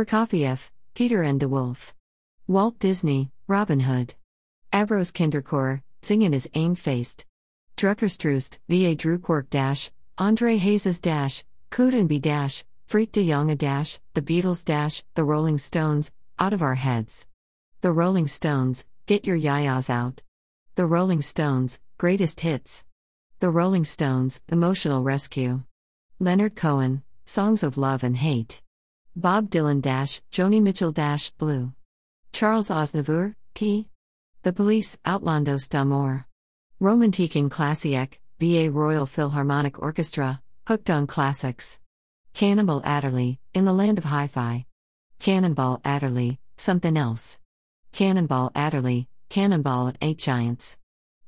Prokofiev, Peter and de Wolf. Walt Disney, Robin Hood. Avros Kinderchor, Zingen is aim faced. Druckerstroost, V.A. Drukwerk Dash, André Hazes Dash, Coudenby Dash, Freek de Jonge Dash, The Beatles Dash, The Rolling Stones, Out of Our Heads. The Rolling Stones, Get Your Yayas Out. The Rolling Stones, Greatest Hits. The Rolling Stones, Emotional Rescue. Leonard Cohen, Songs of Love and Hate. Bob Dylan Dash, Joni Mitchell Dash, Blue. Charles Aznavour, Key. The Police, Outlandos d'Amour. Romantiken Klassiek, VA Royal Philharmonic Orchestra, Hooked on Classics. Cannonball Adderley, In the Land of Hi Fi. Cannonball Adderley, Something Else. Cannonball Adderley, Cannonball at Eight Giants.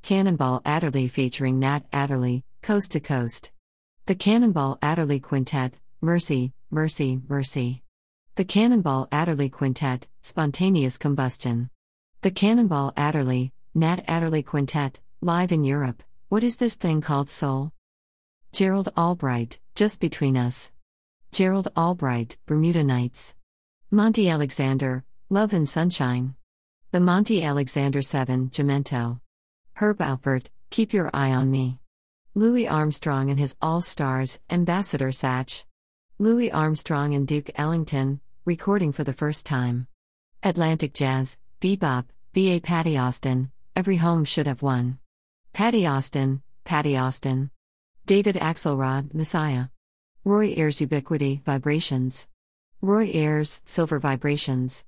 Cannonball Adderley featuring Nat Adderley, Coast to Coast. The Cannonball Adderley Quintet, Mercy, Mercy, Mercy. The Cannonball Adderley Quintet, Spontaneous Combustion. The Cannonball Adderley, Nat Adderley Quintet, live in Europe. What is this thing called soul? Gerald Albright, Just Between Us. Gerald Albright, Bermuda Nights. Monty Alexander, Love and Sunshine. The Monty Alexander 7, Jamento. Herb Alpert, Keep Your Eye on Me. Louis Armstrong and his All Stars, Ambassador Satch. Louis Armstrong and Duke Ellington, recording for the first time. Atlantic Jazz, Bebop, B.A. Patti Austin, Every Home Should Have One. Patti Austin, Patti Austin. David Axelrod, Messiah. Roy Ayers Ubiquity, Vibrations. Roy Ayers, Silver Vibrations.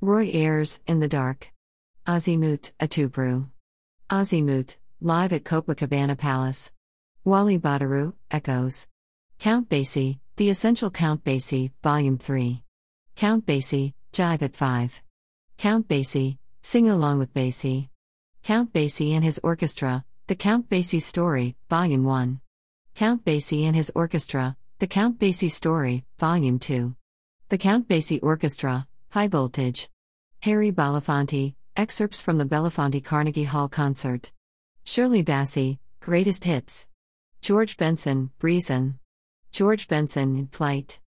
Roy Ayers, In the Dark. Azymuth, Outubro. Azymuth, live at Copacabana Palace. Wally Badarou, Echoes. Count Basie, The Essential Count Basie, Volume 3. Count Basie, Jive at 5. Count Basie, Sing Along with Basie. Count Basie and his Orchestra, The Count Basie Story, Volume 1. Count Basie and his Orchestra, The Count Basie Story, Volume 2. The Count Basie Orchestra, High Voltage. Harry Belafonte, excerpts from the Belafonte Carnegie Hall concert. Shirley Bassey, Greatest Hits. George Benson, Reason. George Benson, in Flight.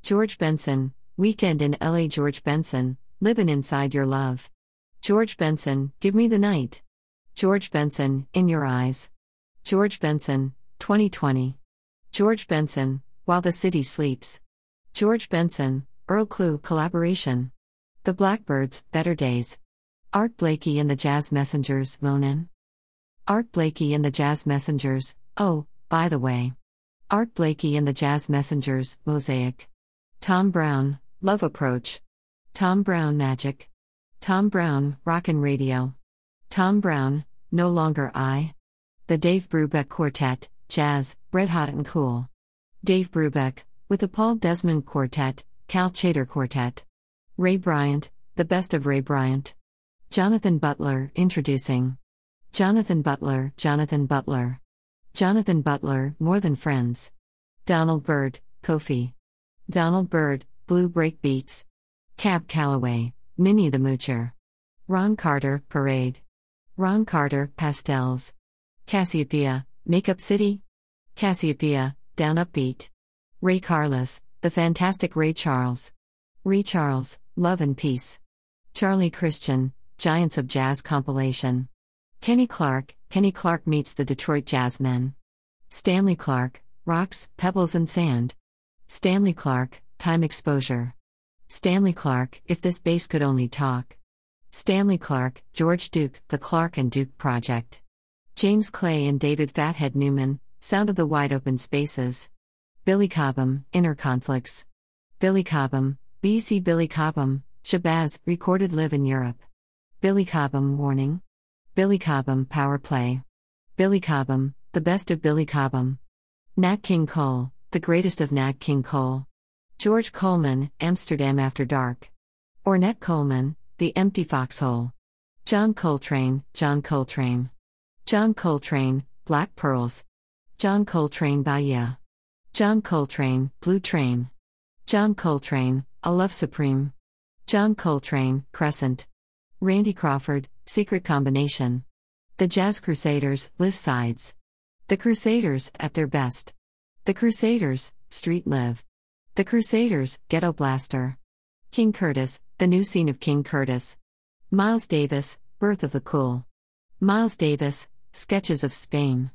George Benson, Weekend in LA. George Benson, Livin' Inside Your Love. George Benson, Give Me the Night. George Benson, In Your Eyes. George Benson, 2020. George Benson, While the City Sleeps. George Benson, Earl Klugh collaboration. The Blackbirds, Better Days. Art Blakey and the Jazz Messengers, Moanin'. Art Blakey and the Jazz Messengers, oh, by the way. Art Blakey and the Jazz Messengers, Mosaic. Tom Browne, Love Approach. Tom Browne Magic. Tom Browne, Rockin' Radio. Tom Browne, No Longer I. The Dave Brubeck Quartet, Jazz, Red Hot and Cool. Dave Brubeck, with the Paul Desmond Quartet, Cal Tjader Quartet. Ray Bryant, The Best of Ray Bryant. Jonathan Butler, introducing. Jonathan Butler, Jonathan Butler. Jonathan Butler, More Than Friends. Donald Byrd, Kofi. Donald Byrd, Blue Break Beats. Cab Calloway, Minnie the Moocher. Ron Carter, Parade. Ron Carter, Pastels. Casiopea, Makeup City. Casiopea, Down Upbeat. Ray Carlos, The Fantastic Ray Charles. Ray Charles, Love and Peace. Charlie Christian, Giants of Jazz compilation. Kenny Clarke, Kenny Clarke meets the Detroit Jazzmen. Stanley Clarke, Rocks, Pebbles and Sand. Stanley Clarke, Time Exposure. Stanley Clarke, If This Bass Could Only Talk. Stanley Clarke, George Duke, The Clarke and Duke Project. James Clay and David Fathead Newman, Sound of the Wide Open Spaces. Billy Cobham, Inner Conflicts. Billy Cobham, BC Billy Cobham, Shabazz, recorded live in Europe. Billy Cobham, Warning. Billy Cobham, Power Play. Billy Cobham, The Best of Billy Cobham. Nat King Cole, The Greatest of Nat King Cole. George Coleman, Amsterdam After Dark. Ornette Coleman, The Empty Foxhole. John Coltrane, John Coltrane. John Coltrane, Black Pearls. John Coltrane Bahia. John Coltrane, Blue Train. John Coltrane, A Love Supreme. John Coltrane, Crescent. Randy Crawford, Secret Combination. The Jazz Crusaders, Live Sides. The Crusaders, at their best. The Crusaders, Street Live. The Crusaders, Ghetto Blaster. King Curtis, The New Scene of King Curtis. Miles Davis, Birth of the Cool. Miles Davis, Sketches of Spain.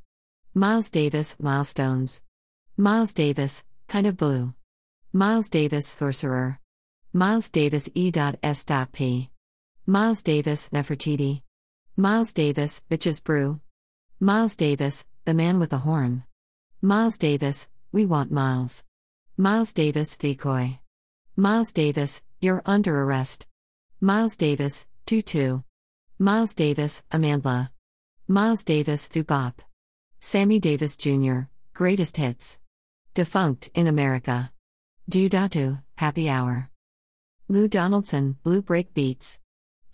Miles Davis, Milestones. Miles Davis, Kind of Blue. Miles Davis, Sorcerer. Miles Davis E.S.P. Miles Davis, Nefertiti. Miles Davis, Bitches Brew. Miles Davis, The Man with the Horn. Miles Davis, We Want Miles. Miles Davis, Decoy. Miles Davis, You're Under Arrest. Miles Davis, 2 2. Miles Davis, Amandla. Miles Davis, Dubop. Sammy Davis Jr., Greatest Hits. Defunkt in America. Deodato, Happy Hour. Lou Donaldson, Blue Break Beats.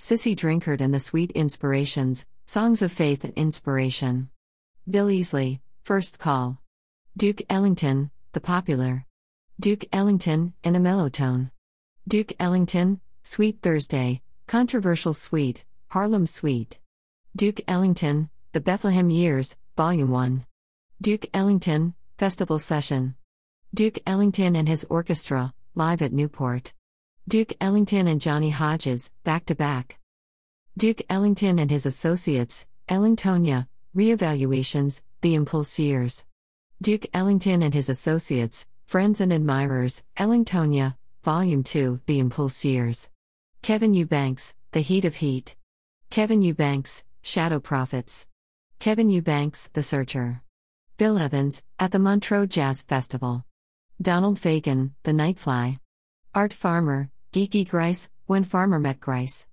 Cissy Drinkard and the Sweet Inspirations, Songs of Faith and Inspiration. Bill Easley, First Call. Duke Ellington, The Popular. Duke Ellington, in a mellow tone. Duke Ellington, Sweet Thursday, Controversial Suite, Harlem Suite. Duke Ellington, The Bethlehem Years, Volume 1. Duke Ellington, Festival Session. Duke Ellington and his orchestra, live at Newport. Duke Ellington and Johnny Hodges, back to back. Duke Ellington and his associates, Ellingtonia, Reevaluations, The Impulse Years. Duke Ellington and his associates, Friends and Admirers, Ellingtonia, Volume 2, The Impulse Years. Kevin Eubanks, The Heat of Heat. Kevin Eubanks, Shadow Prophets. Kevin Eubanks, The Searcher. Bill Evans, at the Montreux Jazz Festival. Donald Fagen, The Nightfly. Art Farmer, Gigi Gryce, When Farmer Met Gryce.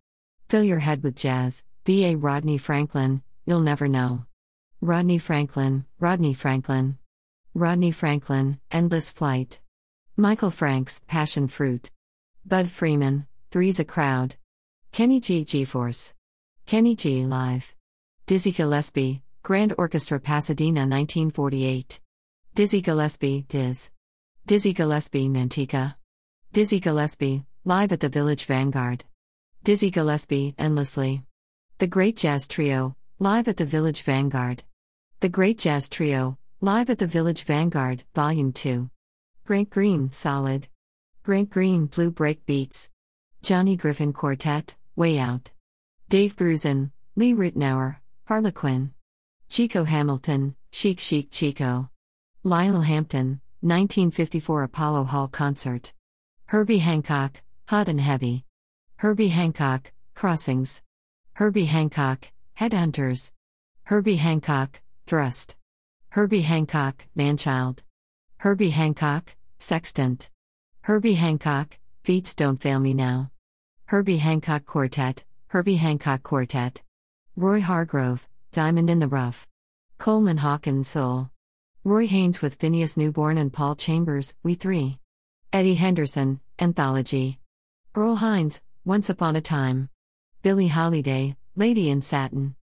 Fill Your Head with Jazz, V.A. Rodney Franklin, You'll Never Know. Rodney Franklin, Rodney Franklin. Rodney Franklin, Endless Flight. Michael Franks, Passion Fruit. Bud Freeman, Three's a Crowd. Kenny G. G Force. Kenny G Live. Dizzy Gillespie, Grand Orchestra Pasadena 1948. Dizzy Gillespie, Diz. Dizzy Gillespie, Manteca. Dizzy Gillespie, live at the Village Vanguard. Dizzy Gillespie, Endlessly. The Great Jazz Trio, live at the Village Vanguard. The Great Jazz Trio, live at the Village Vanguard, Volume 2. Grant Green, Solid. Grant Green, Blue Break Beats. Johnny Griffin Quartet, Way Out. Dave Grusin, Lee Ritenour, Harlequin. Chico Hamilton, Chic Chic Chico. Lionel Hampton, 1954 Apollo Hall Concert. Herbie Hancock, Hot and Heavy. Herbie Hancock, Crossings. Herbie Hancock, Headhunters. Herbie Hancock, Thrust. Herbie Hancock, Manchild. Herbie Hancock, Sextant. Herbie Hancock, Feets Don't Fail Me Now. Herbie Hancock Quartet, Herbie Hancock Quartet. Roy Hargrove, Diamond in the Rough. Coleman Hawkins Soul. Roy Haynes with Phineas Newborn and Paul Chambers, We Three. Eddie Henderson, Anthology. Earl Hines, Once Upon a Time. Billie Holiday, Lady in Satin.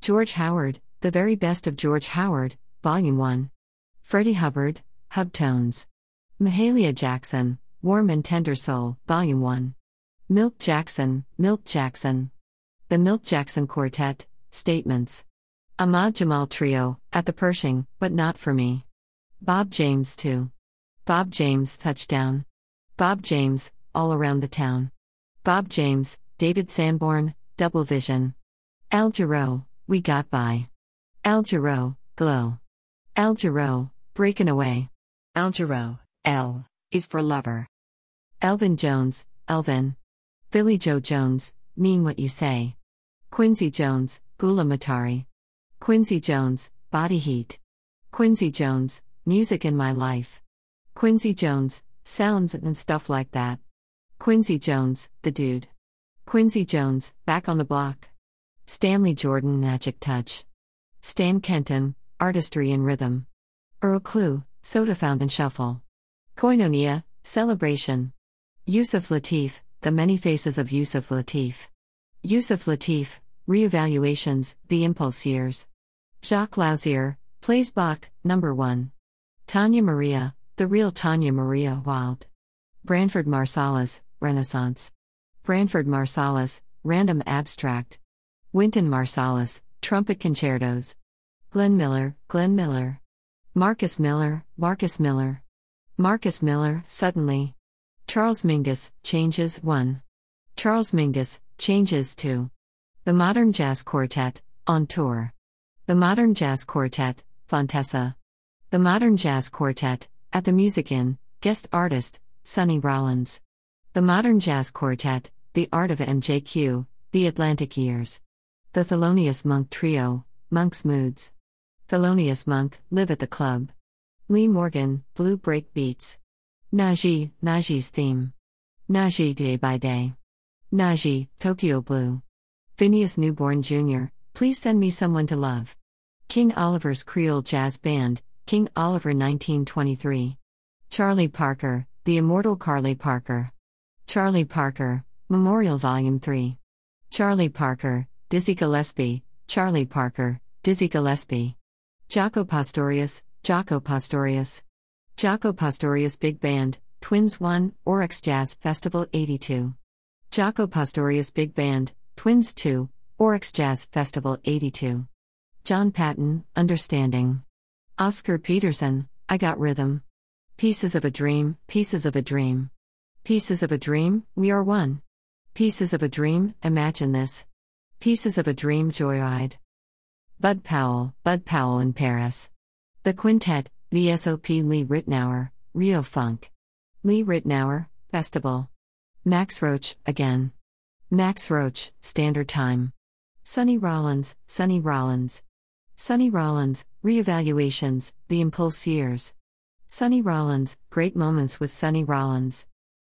George Howard, The Very Best of George Howard, Volume 1. Freddie Hubbard, Hubtones. Mahalia Jackson, Warm and Tender Soul, Volume 1. Milt Jackson, Milt Jackson. The Milt Jackson Quartet, Statements. Ahmad Jamal Trio, at the Pershing, but not for me. Bob James 2. Bob James, Touchdown. Bob James, All Around the Town. Bob James, David Sanborn, Double Vision. Al Jarreau, We Got By. Al Jarreau, Glow. Al Jarreau, Breakin' Away. Al Jarreau, L, is for lover. Elvin Jones, Elvin. Billy Joe Jones, Mean What You Say. Quincy Jones, Gula Matari. Quincy Jones, Body Heat. Quincy Jones, Music in My Life. Quincy Jones, Sounds and stuff like that. Quincy Jones, The Dude. Quincy Jones, Back on the Block. Stanley Jordan, Magic Touch. Stan Kenton, Artistry in Rhythm. Earl Klugh, Soda Fountain Shuffle. Koinonia, Celebration. Yusuf Lateef, The Many Faces of Yusuf Lateef. Yusuf Lateef, Reevaluations, The Impulse Years. Jacques Loussier, plays Bach, Number 1. Tania Maria, The Real Tania Maria Wild. Branford Marsalis, Renaissance. Branford Marsalis, Random Abstract. Wynton Marsalis, Trumpet Concertos. Glenn Miller, Glenn Miller. Marcus Miller, Marcus Miller. Marcus Miller, Suddenly. Charles Mingus, Changes 1. Charles Mingus, Changes 2. The Modern Jazz Quartet, on tour. The Modern Jazz Quartet, Fontessa. The Modern Jazz Quartet, at the Music Inn, guest artist, Sonny Rollins. The Modern Jazz Quartet, The Art of MJQ, The Atlantic Years. The Thelonious Monk Trio, Monk's Moods. Thelonious Monk, Live at the Club. Lee Morgan, Blue Break Beats. Najee, Najee's Theme. Najee Day by Day. Najee, Tokyo Blue. Phineas Newborn Jr., Please Send Me Someone to Love. King Oliver's Creole Jazz Band, King Oliver 1923. Charlie Parker, The Immortal Carly Parker. Charlie Parker, Memorial Volume 3. Charlie Parker, Dizzy Gillespie, Charlie Parker, Dizzy Gillespie. Jaco Pastorius, Jaco Pastorius. Jaco Pastorius Big Band, Twins 1, Aurex Jazz Festival 82. Jaco Pastorius Big Band, Twins 2, Aurex Jazz Festival 82. John Patton, Understanding. Oscar Peterson, I Got Rhythm. Pieces of a Dream, Pieces of a Dream. Pieces of a Dream, We Are One. Pieces of a Dream, Imagine This. Pieces of a Dream, Joyride. Bud Powell, Bud Powell in Paris. The Quintet, VSOP Lee Ritenour, Rio Funk. Lee Ritenour, Festival. Max Roach, again. Max Roach, Standard Time. Sonny Rollins, Sonny Rollins. Sonny Rollins, Reevaluations, The Impulse Years. Sonny Rollins, Great Moments with Sonny Rollins.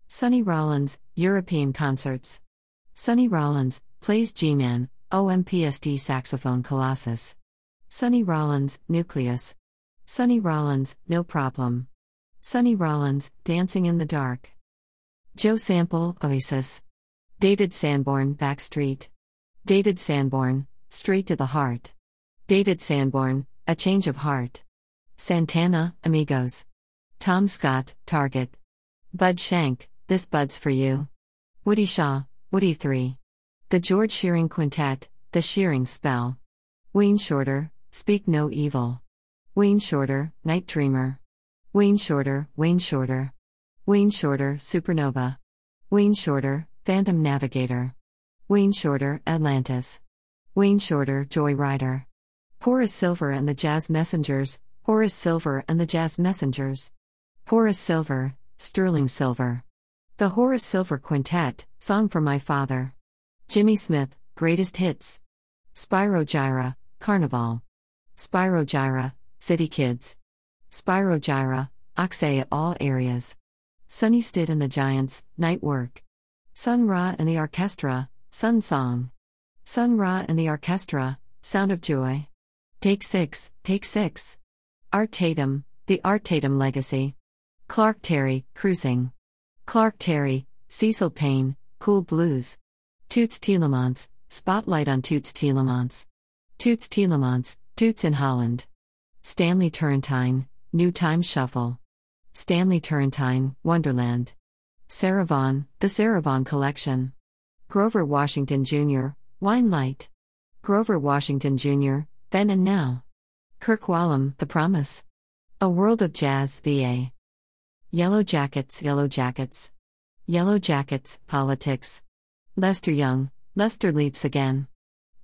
Sonny Rollins, European Concerts. Sonny Rollins, Plays G Man, OMPSD Saxophone Colossus. Sonny Rollins, Nucleus. Sonny Rollins, No Problem. Sonny Rollins, Dancing in the Dark. Joe Sample, Oasis. David Sanborn, Backstreet. David Sanborn, Straight to the Heart. David Sanborn, A Change of Heart. Santana, Amigos. Tom Scott, Target. Bud Shank, This Bud's for You. Woody Shaw, Woody 3. The George Shearing Quintet, The Shearing Spell. Wayne Shorter, Speak No Evil. Wayne Shorter, Night Dreamer. Wayne Shorter, Wayne Shorter. Wayne Shorter, Supernova. Wayne Shorter, Phantom Navigator. Wayne Shorter, Atlantis. Wayne Shorter, Joyrider. Horace Silver and the Jazz Messengers, Horace Silver and the Jazz Messengers. Horace Silver, Sterling Silver. The Horace Silver Quintet, Song for My Father. Jimmy Smith, Greatest Hits. Spyro Gyra, Carnival. Spyro Gyra, City Kids. Spyro Gyra, Oxay at all areas. Sonny Stitt and the Giants, Night Work. Sun Ra and the Orchestra, Sun Song. Sun Ra and the Orchestra, Sound of Joy. Take 6, Take 6. Art Tatum, The Art Tatum Legacy. Clark Terry, Cruising. Clark Terry, Cecil Payne, Cool Blues. Toots Thielemans, Spotlight on Toots Thielemans. Toots Thielemans, Toots in Holland. Stanley Turrentine, New Time Shuffle. Stanley Turrentine, Wonderland. Sarah Vaughan, The Sarah Vaughan Collection. Grover Washington Jr., Wine Light. Grover Washington Jr., Then and Now. Kirk Whalum, The Promise. A World of Jazz, VA. Yellow Jackets, Yellow Jackets. Yellow Jackets, Politics. Lester Young, Lester Leaps Again.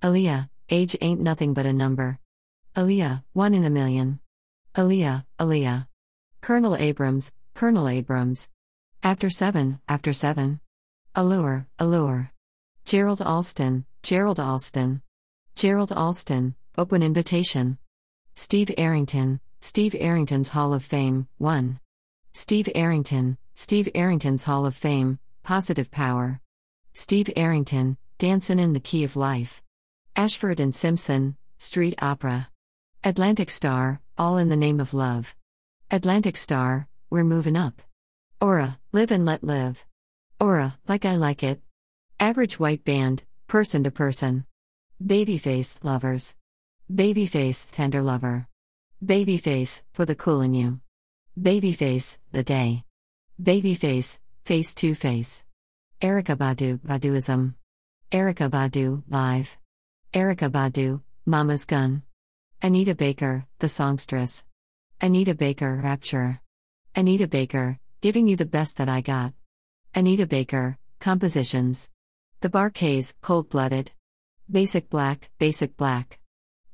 Aaliyah, Age Ain't Nothing But a Number. Aaliyah, One in a Million. Aaliyah, Aaliyah. Colonel Abrams, Colonel Abrams. After Seven, After Seven. Allure, Allure. Gerald Alston, Gerald Alston. Gerald Alston, Open Invitation. Steve Arrington, Steve Arrington's Hall of Fame, 1. Steve Arrington, Steve Arrington's Hall of Fame, Positive Power. Steve Arrington, Dancin' in the Key of Life. Ashford and Simpson, Street Opera. Atlantic Starr, All in the Name of Love. Atlantic Starr, We're Moving Up. Aura, Live and Let Live. Aura, Like I Like It. Average White Band, Person to Person. Babyface, Lovers. Babyface, Tender Lover. Babyface, For the Cool in You. Babyface, The Day. Babyface, Face to Face. Erykah Badu, Baduism. Erykah Badu, Live. Erykah Badu, Mama's Gun. Anita Baker, The Songstress. Anita Baker, Rapture. Anita Baker, Giving You the Best That I Got. Anita Baker, Compositions. The Bar-Kays, Cold Blooded. Basic Black, Basic Black.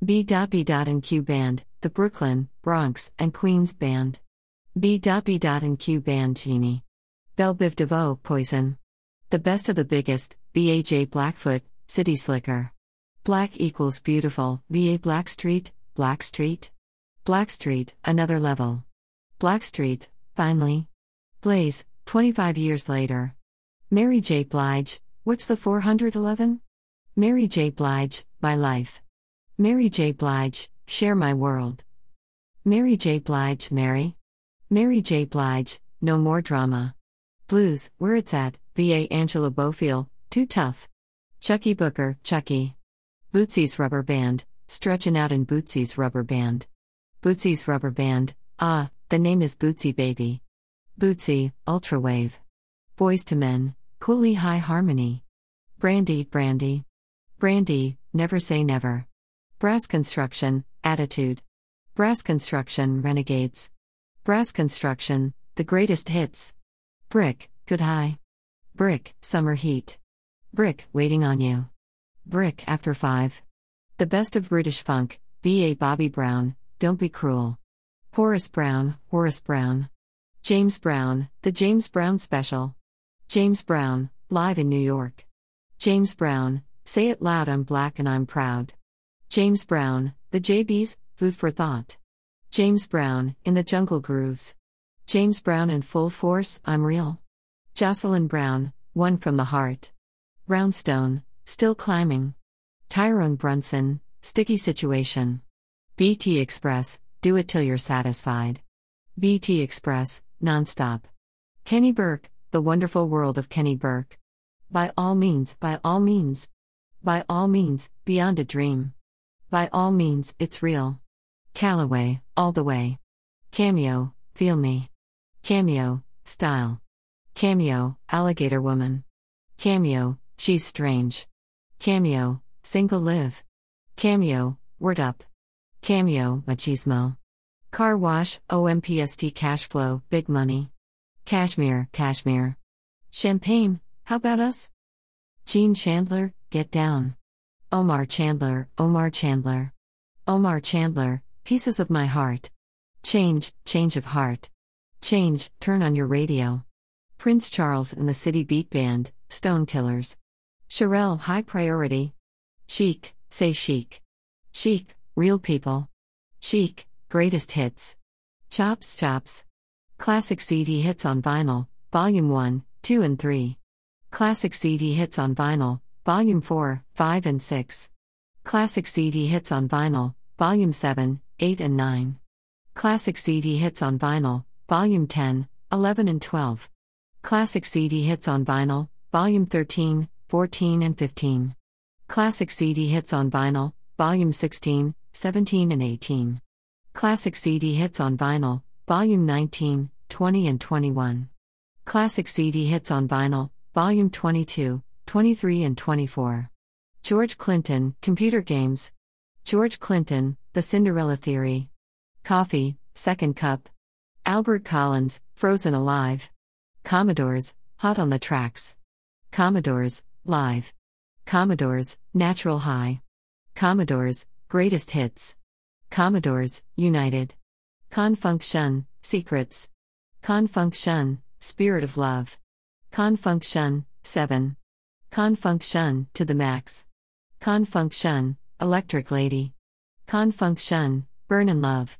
B. B. and Q Band, the Brooklyn, Bronx, and Queens Band. B. B. and Q Band Genie. Belle Biv DeVoe, Poison. The Best of the Biggest, B.A.J. Blackfoot, City Slicker. Black equals beautiful, V.A. Blackstreet, Blackstreet. Blackstreet, another level. Blackstreet, finally. Blaze, 25 years later. Mary J. Blige, what's the 411? Mary J. Blige, My Life. Mary J. Blige, Share My World. Mary J. Blige, Mary. Mary J. Blige, No More Drama. Blues, Where It's At, V.A. Angela Bofill, Too Tough. Chuckii Booker, Chuckii. Bootsy's Rubber Band, Stretchin' Out in Bootsy's Rubber Band. Bootsy's Rubber Band, ah, the name is Bootsy Baby. Bootsy, Ultrawave. Boyz II Men, Cooley High Harmony. Brandy, Brandy. Brandy, Never Say Never. Brass Construction, Attitude. Brass Construction, Renegades. Brass Construction, The Greatest Hits. Brick, Good High. Brick, Summer Heat. Brick, Waiting on You. Brick, After Five. The Best of British Funk, B.A. Bobby Brown, Don't Be Cruel. Horace Brown, Horace Brown. James Brown, The James Brown Special. James Brown, Live in New York. James Brown, Say It Loud I'm Black and I'm Proud. James Brown, The JBs, Food for Thought. James Brown, In the Jungle Grooves. James Brown in Full Force, I'm Real. Jocelyn Brown, One from the Heart. Roundstone, Still Climbing. Tyrone Brunson, Sticky Situation. BT Express, Do It Till You're Satisfied. BT Express, Nonstop. Keni Burke, The Wonderful World of Keni Burke. By all means, by all means. By all means, Beyond a Dream. By all means, it's real. Calloway, all the way. Cameo, feel me. Cameo, style. Cameo, alligator woman. Cameo, she's strange. Cameo, single live. Cameo, word up. Cameo, machismo. Car wash, OMPST cash flow, big money. Cashmere, cashmere. Champagne, how about us? Gene Chandler, get down. Omar Chandler, Omar Chandler. Omar Chandler, Pieces of My Heart. Change, Change of Heart. Change, Turn on Your Radio. Prince Charles and the City Beat Band, Stone Killers. Cherrelle, High Priority. Chic, Say Chic. Chic, Real People. Chic, Greatest Hits. Chops Chops. Classic CD Hits on Vinyl, Volume 1, 2 and 3. Classic CD Hits on Vinyl, Volume 4, 5 and 6. Classic CD Hits on Vinyl, Volume 7, 8 and 9. Classic CD Hits on Vinyl, Volume 10, 11 and 12. Classic CD Hits on Vinyl, Volume 13, 14 and 15. Classic CD Hits on Vinyl, Volume 16, 17 and 18. Classic CD Hits on Vinyl, Volume 19, 20 and 21. Classic CD Hits on Vinyl, Volume 22, 23 and 24. George Clinton, Computer Games. George Clinton, The Cinderella Theory. Coffee, Second Cup. Albert Collins, Frozen Alive. Commodores, Hot on the Tracks. Commodores, Live. Commodores, Natural High. Commodores, Greatest Hits. Commodores, United. Con Funk Shun, Secrets. Con Funk Shun, Spirit of Love. Con Funk Shun, 7. Con Funk Shun, to the max. Con Funk Shun, Electric Lady. Con Funk Shun, Burn in Love.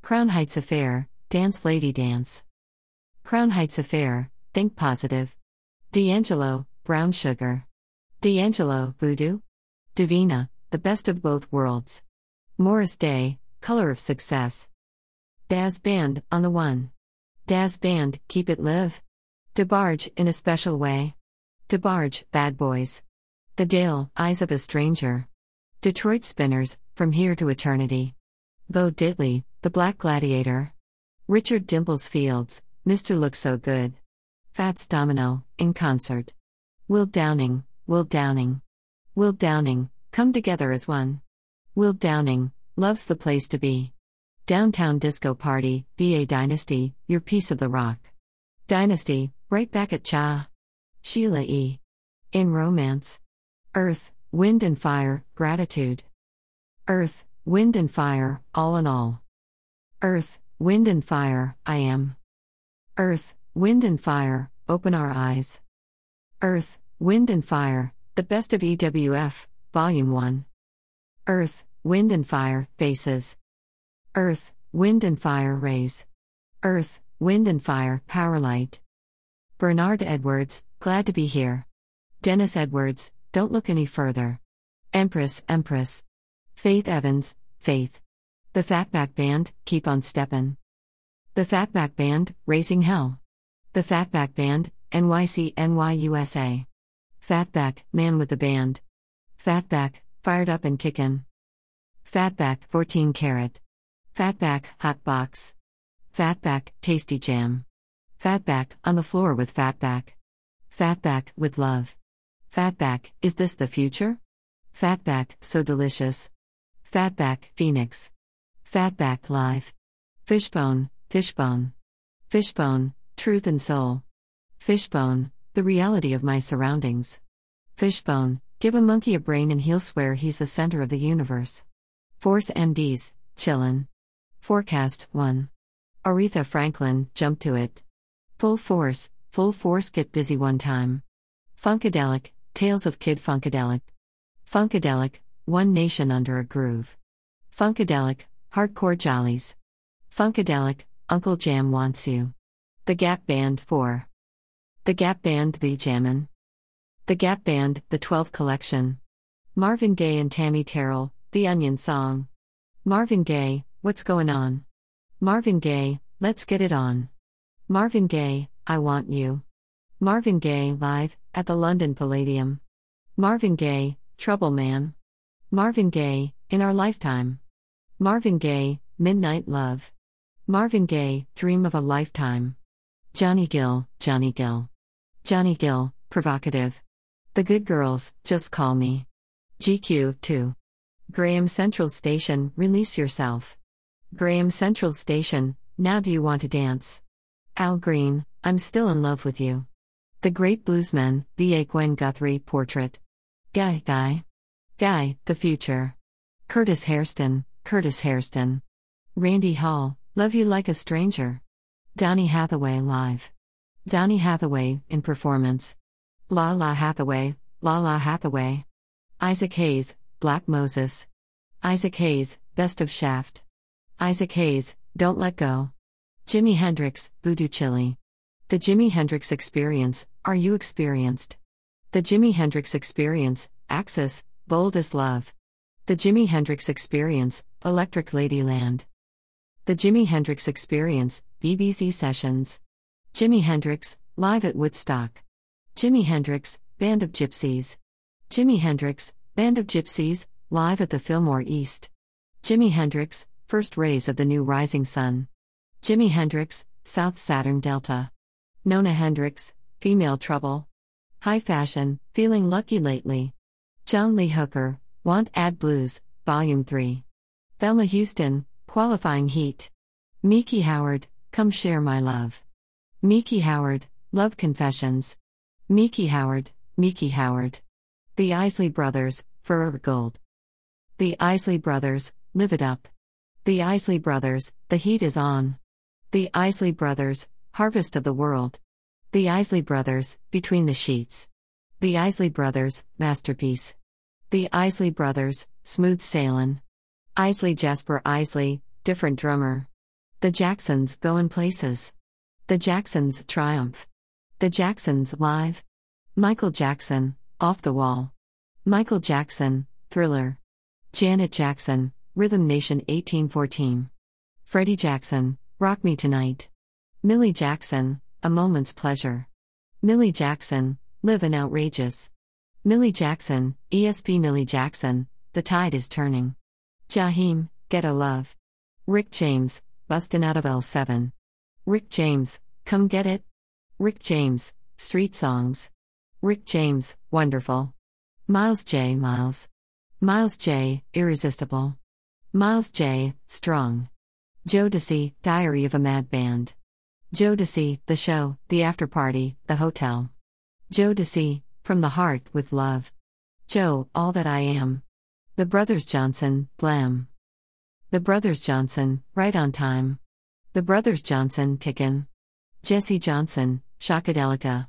Crown Heights Affair, Dance Lady Dance. Crown Heights Affair, Think Positive. D'Angelo, Brown Sugar. D'Angelo, Voodoo. Divina, The Best of Both Worlds. Morris Day, Color of Success. Dazz Band, on the One. Dazz Band, Keep It Live. DeBarge, in a Special Way. DeBarge, Bad Boys. The Dale, Eyes of a Stranger. Detroit Spinners, From Here to Eternity. Bo Diddley, The Black Gladiator. Richard Dimples Fields, Mr. Looks So Good. Fats Domino, in concert. Will Downing, Will Downing. Will Downing, Come Together as One. Will Downing, Loves the Place to Be. Downtown Disco Party, VA Dynasty, Your Piece of the Rock. Dynasty, Right Back at Cha. Sheila E. In romance. Earth, wind and fire, gratitude. Earth, wind and fire, all in all. Earth, wind and fire, I am. Earth, wind and fire, open our eyes. Earth, wind and fire, the best of EWF, Volume 1. Earth, wind and fire, faces. Earth, wind and fire, rays. Earth, wind and fire, power light. Bernard Edwards, glad to be here. Dennis Edwards, don't look any further. Empress, Empress. Faith Evans, Faith. The Fatback Band, keep on steppin'. The Fatback Band, raising hell. The Fatback Band, NYC NYUSA. Fatback, man with the band. Fatback, fired up and kickin'. Fatback, 14 carat. Fatback, hot box. Fatback, tasty jam. Fatback, on the floor with Fatback. Fatback, with love. Fatback, is this the future? Fatback, so delicious. Fatback, Phoenix. Fatback, live. Fishbone, fishbone. Fishbone, truth and soul. Fishbone, the reality of my surroundings. Fishbone, give a monkey a brain and he'll swear he's the center of the universe. Force MDs, chillin'. Forecast 1. Aretha Franklin, jump to it. Full force, full force, get busy one time. Funkadelic, Tales of Kid Funkadelic. Funkadelic, One Nation Under a Groove. Funkadelic, Hardcore Jollies. Funkadelic, Uncle Jam Wants You. The Gap Band 4. The Gap Band The Jammin'. The Gap Band, The 12th Collection. Marvin Gaye and Tammy Terrell, The Onion Song. Marvin Gaye, What's Going On? Marvin Gaye, Let's Get It On. Marvin Gaye, I Want You. Marvin Gaye, live, at the London Palladium. Marvin Gaye, Trouble Man. Marvin Gaye, In Our Lifetime. Marvin Gaye, Midnight Love. Marvin Gaye, Dream of a Lifetime. Johnny Gill, Johnny Gill. Johnny Gill, Provocative. The Good Girls, Just Call Me. GQ, 2. Graham Central Station, Release Yourself. Graham Central Station, Now Do You Want to Dance? Al Green, I'm Still in Love with You. The Great Bluesmen, B.A. Gwen Guthrie Portrait. Guy, Guy. Guy, The Future. Curtis Hairston, Curtis Hairston. Randy Hall, Love You Like a Stranger. Donny Hathaway Live. Donny Hathaway, in performance. Lalah Hathaway, Lalah Hathaway. Isaac Hayes, Black Moses. Isaac Hayes, Best of Shaft. Isaac Hayes, Don't Let Go. Jimi Hendrix, Voodoo Chili. The Jimi Hendrix Experience, Are You Experienced? The Jimi Hendrix Experience, Axis, Bold as Love. The Jimi Hendrix Experience, Electric Ladyland. The Jimi Hendrix Experience, BBC Sessions. Jimi Hendrix, live at Woodstock. Jimi Hendrix, Band of Gypsys. Jimi Hendrix, Band of Gypsys, live at the Fillmore East. Jimi Hendrix, First Rays of the New Rising Sun. Jimi Hendrix, South Saturn Delta. Nona Hendryx, Female Trouble. High Fashion, Feeling Lucky Lately. John Lee Hooker, Want Ad Blues, Volume 3. Thelma Houston, Qualifying Heat. Miki Howard, Come Share My Love. Miki Howard, Love Confessions. Miki Howard, Miki Howard. The Isley Brothers, Forever Gold. The Isley Brothers, Live It Up. The Isley Brothers, The Heat Is On. The Isley Brothers, Harvest of the World. The Isley Brothers, Between the Sheets. The Isley Brothers, Masterpiece. The Isley Brothers, Smooth Sailin'. Isley Jasper Isley, Different Drummer. The Jacksons, Goin' Places. The Jacksons, Triumph. The Jacksons, Live. Michael Jackson, Off the Wall. Michael Jackson, Thriller. Janet Jackson, Rhythm Nation 1814. Freddie Jackson, Rock Me Tonight. Millie Jackson, A Moment's Pleasure. Millie Jackson, Live and Outrageous. Millie Jackson, ESP Millie Jackson, The Tide is Turning. Jaheim, Get a Love. Rick James, Bustin' Out of L7. Rick James, Come Get It. Rick James, Street Songs. Rick James, Wonderful. Miles Jaye. Miles. Miles Jaye. Irresistible. Miles Jaye. Strong. Jodeci, Diary of a Mad Band. Jodeci, The Show, The After Party, The Hotel. Jodeci, From the Heart with Love. Joe, All That I Am. The Brothers Johnson, Blam. The Brothers Johnson, Right on Time. The Brothers Johnson, Kickin'. Jesse Johnson, Shockadelica.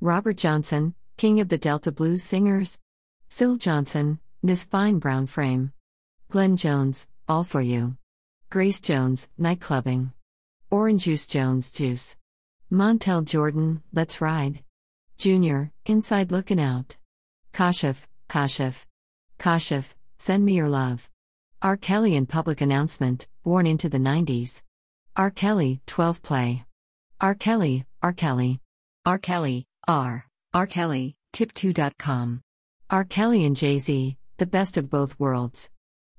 Robert Johnson, King of the Delta Blues Singers. Syl Johnson, This Fine Brown Frame. Glenn Jones, All For You. Grace Jones, Nightclubbing. Orange Juice Jones, Juice. Montel Jordan, Let's Ride. Junior, Inside Looking Out. Kashif, Kashif. Kashif, Send Me Your Love. R. Kelly in public announcement, born into the 90s. R. Kelly, 12 play. R. Kelly, R. Kelly. R. Kelly, R. R. Kelly, tip2.com. R. Kelly and Jay Z, the best of both worlds.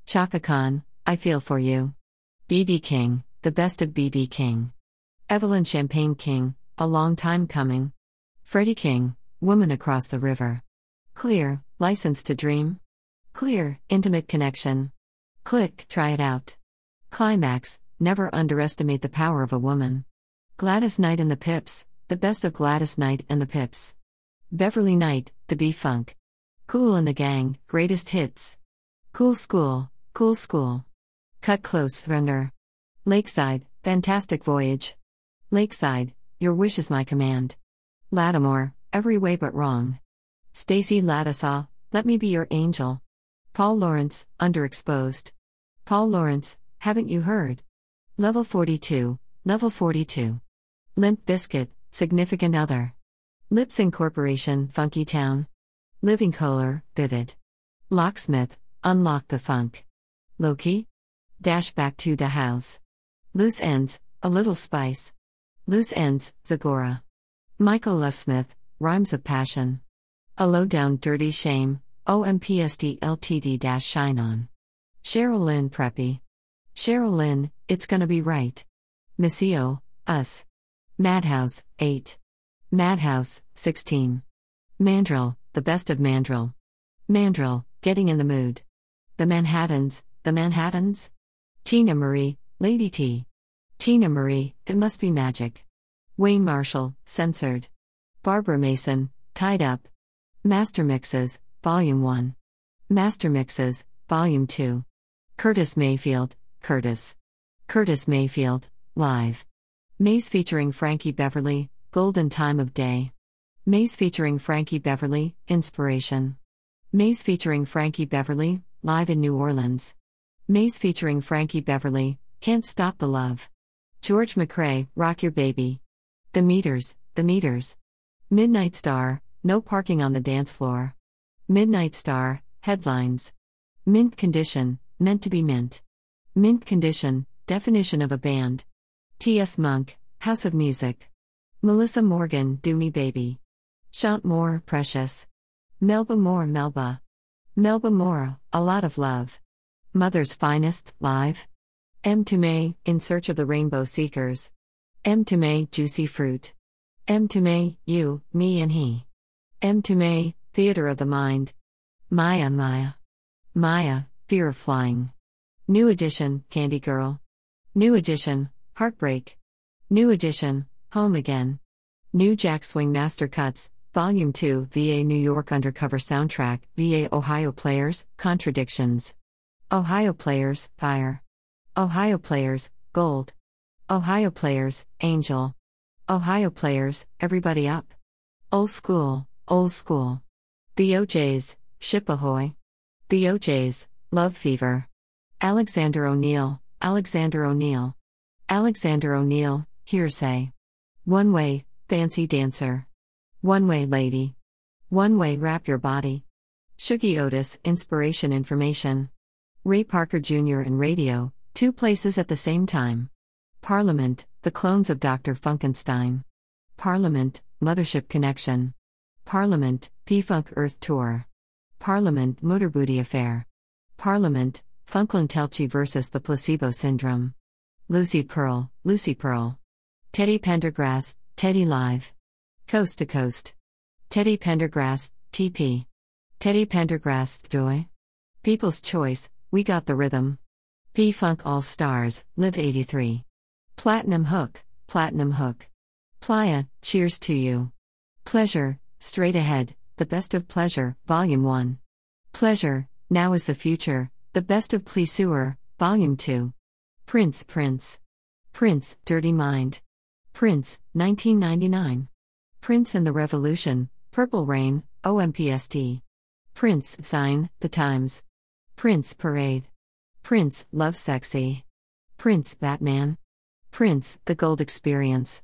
Chaka Khan, I Feel For You. BB King, the best of BB King. Evelyn Champagne King, a long time coming. Freddie King, Woman Across the River. Kleeer, License to Dream. Kleeer, Intimate Connection. Click, try it out. Climax, never underestimate the power of a woman. Gladys Knight and the Pips, the best of Gladys Knight and the Pips. Beverly Knight, the B Funk. Kool and the Gang, greatest hits. Cool School, Cool School. Kut Klose, Surrender. Lakeside, Fantastic Voyage. Lakeside, Your Wish is My Command. Lattimore, Every Way But Wrong. Stacy Lattisaw, Let Me Be Your Angel. Paul Laurence, Underexposed. Paul Laurence, Haven't You Heard? Level 42, Level 42. Limp Bizkit, Significant Other. Lips Incorporation, Funky Town. Living Color, Vivid. Locksmith, Unlock the Funk. Loki? Dash Back to the House. Loose Ends, A Little Spice. Loose Ends, Zagora. Michael Smith, Rhymes of Passion. A Low Down Dirty Shame, OMPSD LTD Shine On. Cheryl Lynn Preppy. Cheryl Lynn, It's Gonna Be Right. Missio, Us. Madhouse, 8. Madhouse, 16. Mandrill, The Best of Mandrill. Mandrill, Getting in the Mood. The Manhattans, The Manhattans? Teena Marie, Lady T. Teena Marie, It Must Be Magic. Wayne Marshall, Censored. Barbara Mason, Tied Up. Master Mixes, Volume 1. Master Mixes, Volume 2. Curtis Mayfield, Curtis. Curtis Mayfield, Live. Maze featuring Frankie Beverly, Golden Time of Day. Maze featuring Frankie Beverly, Inspiration. Maze featuring Frankie Beverly, Live in New Orleans. Maze featuring Frankie Beverly, Can't Stop the Love. George McCrae, Rock Your Baby. The Meters, The Meters. Midnight Star, No Parking on the Dance Floor. Midnight Star, Headlines. Mint Condition, Meant to be Mint. Mint Condition, Definition of a Band. T.S. Monk, House of Music. Melissa Morgan, Do Me Baby. Chanté Moore, Precious. Melba Moore, Melba. Melba Moore, A Lot of Love. Mother's Finest, Live. Mtume, In Search of the Rainbow Seekers. Mtume, Juicy Fruit. Mtume, You, Me and He. Mtume, Theater of the Mind. Maya Maya. Maya, Fear of Flying. New Edition, Candy Girl. New Edition, Heartbreak. New Edition, Home Again. New Jack Swing Master Cuts, Volume 2, VA New York Undercover Soundtrack, VA Ohio Players, Contradictions. Ohio Players, Fire. Ohio Players, Gold. Ohio Players, Angel. Ohio Players, Everybody Up. Old School, Old School. The OJs, Ship Ahoy. The OJs, Love Fever. Alexander O'Neal, Alexander O'Neal. Alexander O'Neal, Hearsay. One Way, Fancy Dancer. One Way Lady. One Way Wrap Your Body. Shuggie Otis, Inspiration Information. Ray Parker Jr. and Radio, two places at the same time. Parliament, The Clones of Dr. Funkenstein. Parliament, Mothership Connection. Parliament, P Funk Earth Tour. Parliament, Motor Booty Affair. Parliament, Funkentelechy vs. the Placebo Syndrome. Lucy Pearl, Lucy Pearl. Teddy Pendergrass, Teddy Live. Coast to Coast. Teddy Pendergrass, TP. Teddy Pendergrass, Joy. People's Choice, We Got the Rhythm. P Funk All Stars, Live 83. Platinum Hook, Platinum Hook. Playa, Cheers to You. Pleasure, Straight Ahead, The Best of Pleasure, Volume 1. Pleasure, Now is the Future, The Best of Pleasure, Volume 2. Prince, Prince. Prince, Dirty Mind. Prince, 1999. Prince and the Revolution, Purple Rain, OMPST. Prince, Sign, The Times. Prince, Parade. Prince, Love Sexy. Prince, Batman. Prince, The Gold Experience.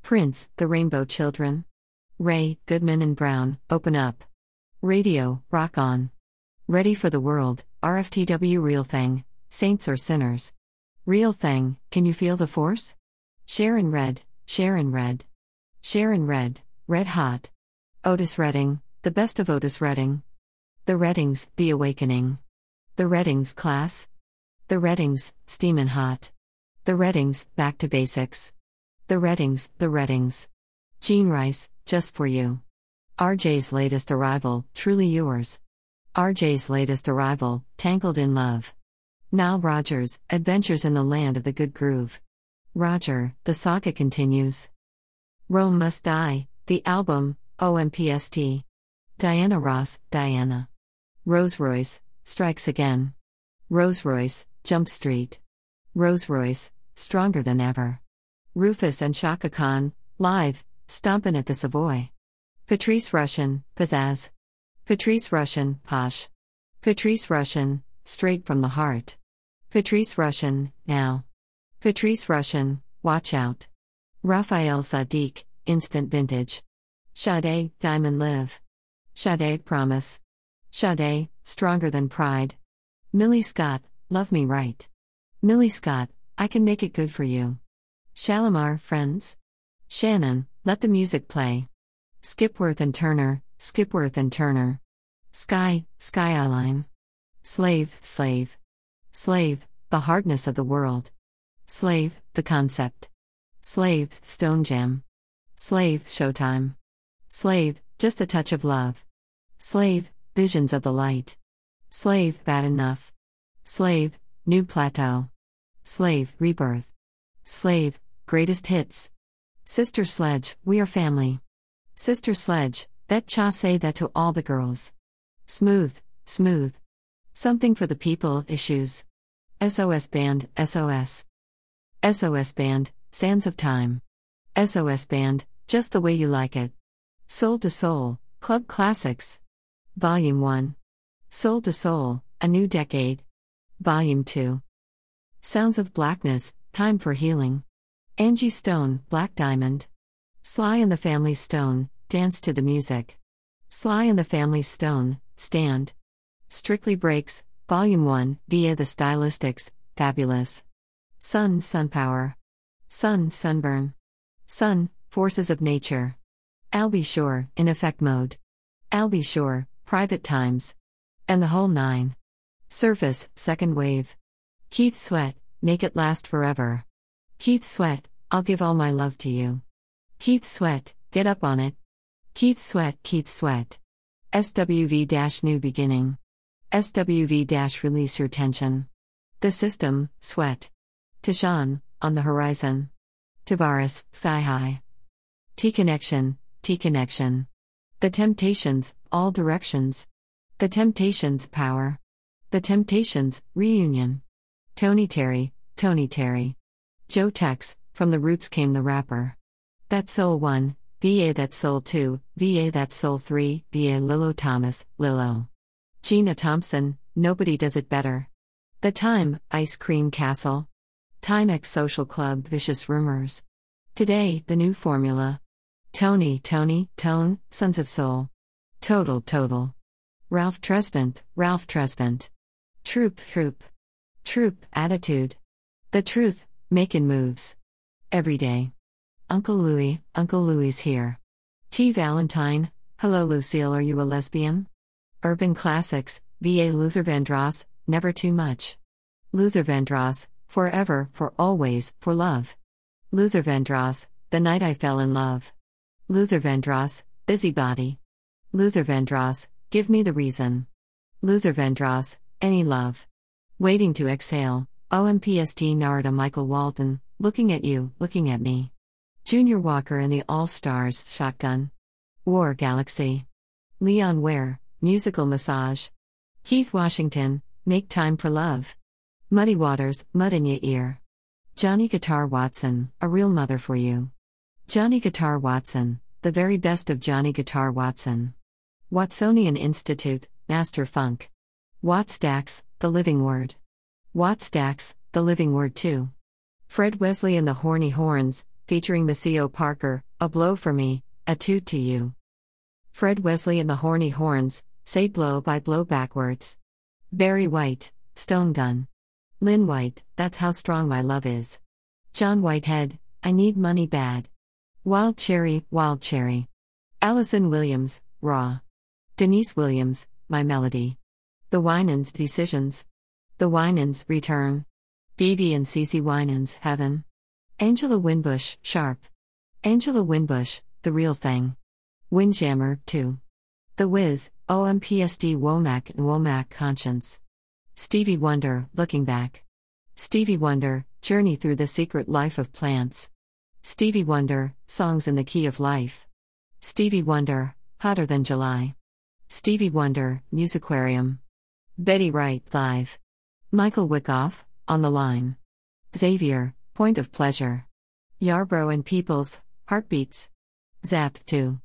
Prince, The Rainbow Children. Ray, Goodman and Brown, Open Up. Radio, Rock On. Ready for the World, RFTW Real Thing, Saints or Sinners. Real Thing, Can You Feel the Force? Sharon Redd, Sharon Redd. Sharon Redd, Red Hot. Otis Redding, The Best of Otis Redding. The Reddings, The Awakening. The Reddings Class. The Reddings, Steamin' Hot. The Reddings, Back to Basics. The Reddings, The Reddings. Jean Rice, Just for You. RJ's latest arrival, Truly Yours. RJ's latest arrival, Tangled in Love. Now Rogers, Adventures in the Land of the Good Groove. Roger, the saga continues. Rome Must Die, the album, OMPST. Diana Ross, Diana. Rose Royce, Strikes Again. Rose Royce, Jump Street. Rose Royce, Stronger Than Ever. Rufus and Chaka Khan, live, Stompin' at the Savoy. Patrice Rushen, Pizzazz. Patrice Rushen, Posh. Patrice Rushen, Straight from the Heart. Patrice Rushen, Now. Patrice Rushen, Watch Out. Raphael Saadiq, Instant Vintage. Sade, Diamond Live. Sade, Promise. Sade, Stronger Than Pride. Millie Scott, Love Me Right. Millie Scott, I Can Make It Good for You. Shalimar, Friends. Shannon, Let the Music Play. Skipworth and Turner, Skipworth and Turner. Sky, Skyline. Slave, Slave. Slave, The Hardness of the World. Slave, The Concept. Slave, Stone Jam. Slave, Showtime. Slave, Just a Touch of Love. Slave, Visions of the Light. Slave, Bad Enough. Slave, New Plateau. Slave, Rebirth. Slave, Greatest Hits. Sister Sledge, We Are Family. Sister Sledge, That Cha Say That to All the Girls. Smooth, Smooth. Something for the People, Issues. SOS Band, SOS. SOS Band, Sands of Time. SOS Band, Just the Way You Like It. Soul II Soul, Club Classics. Volume 1. Soul II Soul, A New Decade. Volume 2. Sounds of Blackness, Time for Healing. Angie Stone, Black Diamond. Sly and the Family Stone, Dance to the Music. Sly and the Family Stone, Stand. Strictly Breaks, Volume 1, via the Stylistics, Fabulous. Sun, Sun Power. Sun, Sunburn. Sun, Forces of Nature. Al B. Sure, in effect mode. Al B. Sure, Private Times. And the whole nine. Surface, Second Wave. Keith Sweat, Make It Last Forever. Keith Sweat, I'll give all my love to you. Keith Sweat, Get Up on It. Keith Sweat, Keith Sweat. SWV New Beginning. SWV Release Your Tension. The System, Sweat. Tashan, On the Horizon. Tavares, Sky High. T Connection, T Connection. The Temptations, All Directions. The Temptations, Power. The Temptations, Reunion. Tony Terry, Tony Terry. Joe Tex, From the Roots Came the Rapper. That Soul 1, VA That Soul 2, VA That Soul 3, VA Lillo Thomas, Lilo. Gina Thompson, Nobody Does It Better. The Time, Ice Cream Castle. Timex Social Club, Vicious Rumors. Today, the new formula. Tony, Tony, Tone, Sons of Soul. Total, Total. Ralph Tresvant, Ralph Tresvant. Troop, Troop. Troop, Attitude. The Truth, Makin' Moves. Every day. Uncle Louie, Uncle Louie's here. T. Valentine, Hello Lucille, are you a lesbian? Urban Classics, V.A. Luther Vandross, Never Too Much. Luther Vandross, Forever, For Always, For Love. Luther Vandross, The Night I Fell in Love. Luther Vandross, Busybody. Luther Vandross, Give Me the Reason. Luther Vandross, Any Love. Waiting to Exhale, OMPST Narada Michael Walden, Looking at You, Looking at Me. Junior Walker and the All Stars, Shotgun. War Galaxy. Leon Ware, Musical Massage. Keith Washington, Make Time for Love. Muddy Waters, Mud in Your Ear. Johnny Guitar Watson, A Real Mother for You. Johnny Guitar Watson, The Very Best of Johnny Guitar Watson. Watsonian Institute, Master Funk. Wattstax, The Living Word. Wattstax, The Living Word 2. Fred Wesley and the Horny Horns, featuring Maceo Parker, A Blow for Me, A Toot to You. Fred Wesley and the Horny Horns, Say Blow by Blow Backwards. Barry White, Stone Gun. Lynn White, That's How Strong My Love Is. John Whitehead, I Need Money Bad. Wild Cherry, Wild Cherry. Alyson Williams, Raw. Deniece Williams, My Melody. The Winans Decisions. The Winans Return. BeBe and CeCe Winans Heaven. Angela Winbush, Sharp. Angela Winbush, The Real Thing. Windjammer, 2. The Wiz, OMPSD Womack and Womack Conscience. Stevie Wonder, Looking Back. Stevie Wonder, Journey Through the Secret Life of Plants. Stevie Wonder, Songs in the Key of Life. Stevie Wonder, Hotter Than July. Stevie Wonder, Musiquarium. Betty Wright, Live. Michael Wyckoff, On the Line. Xavier, Point of Pleasure. Yarbrough and Peoples, Heartbeats. Zap 2.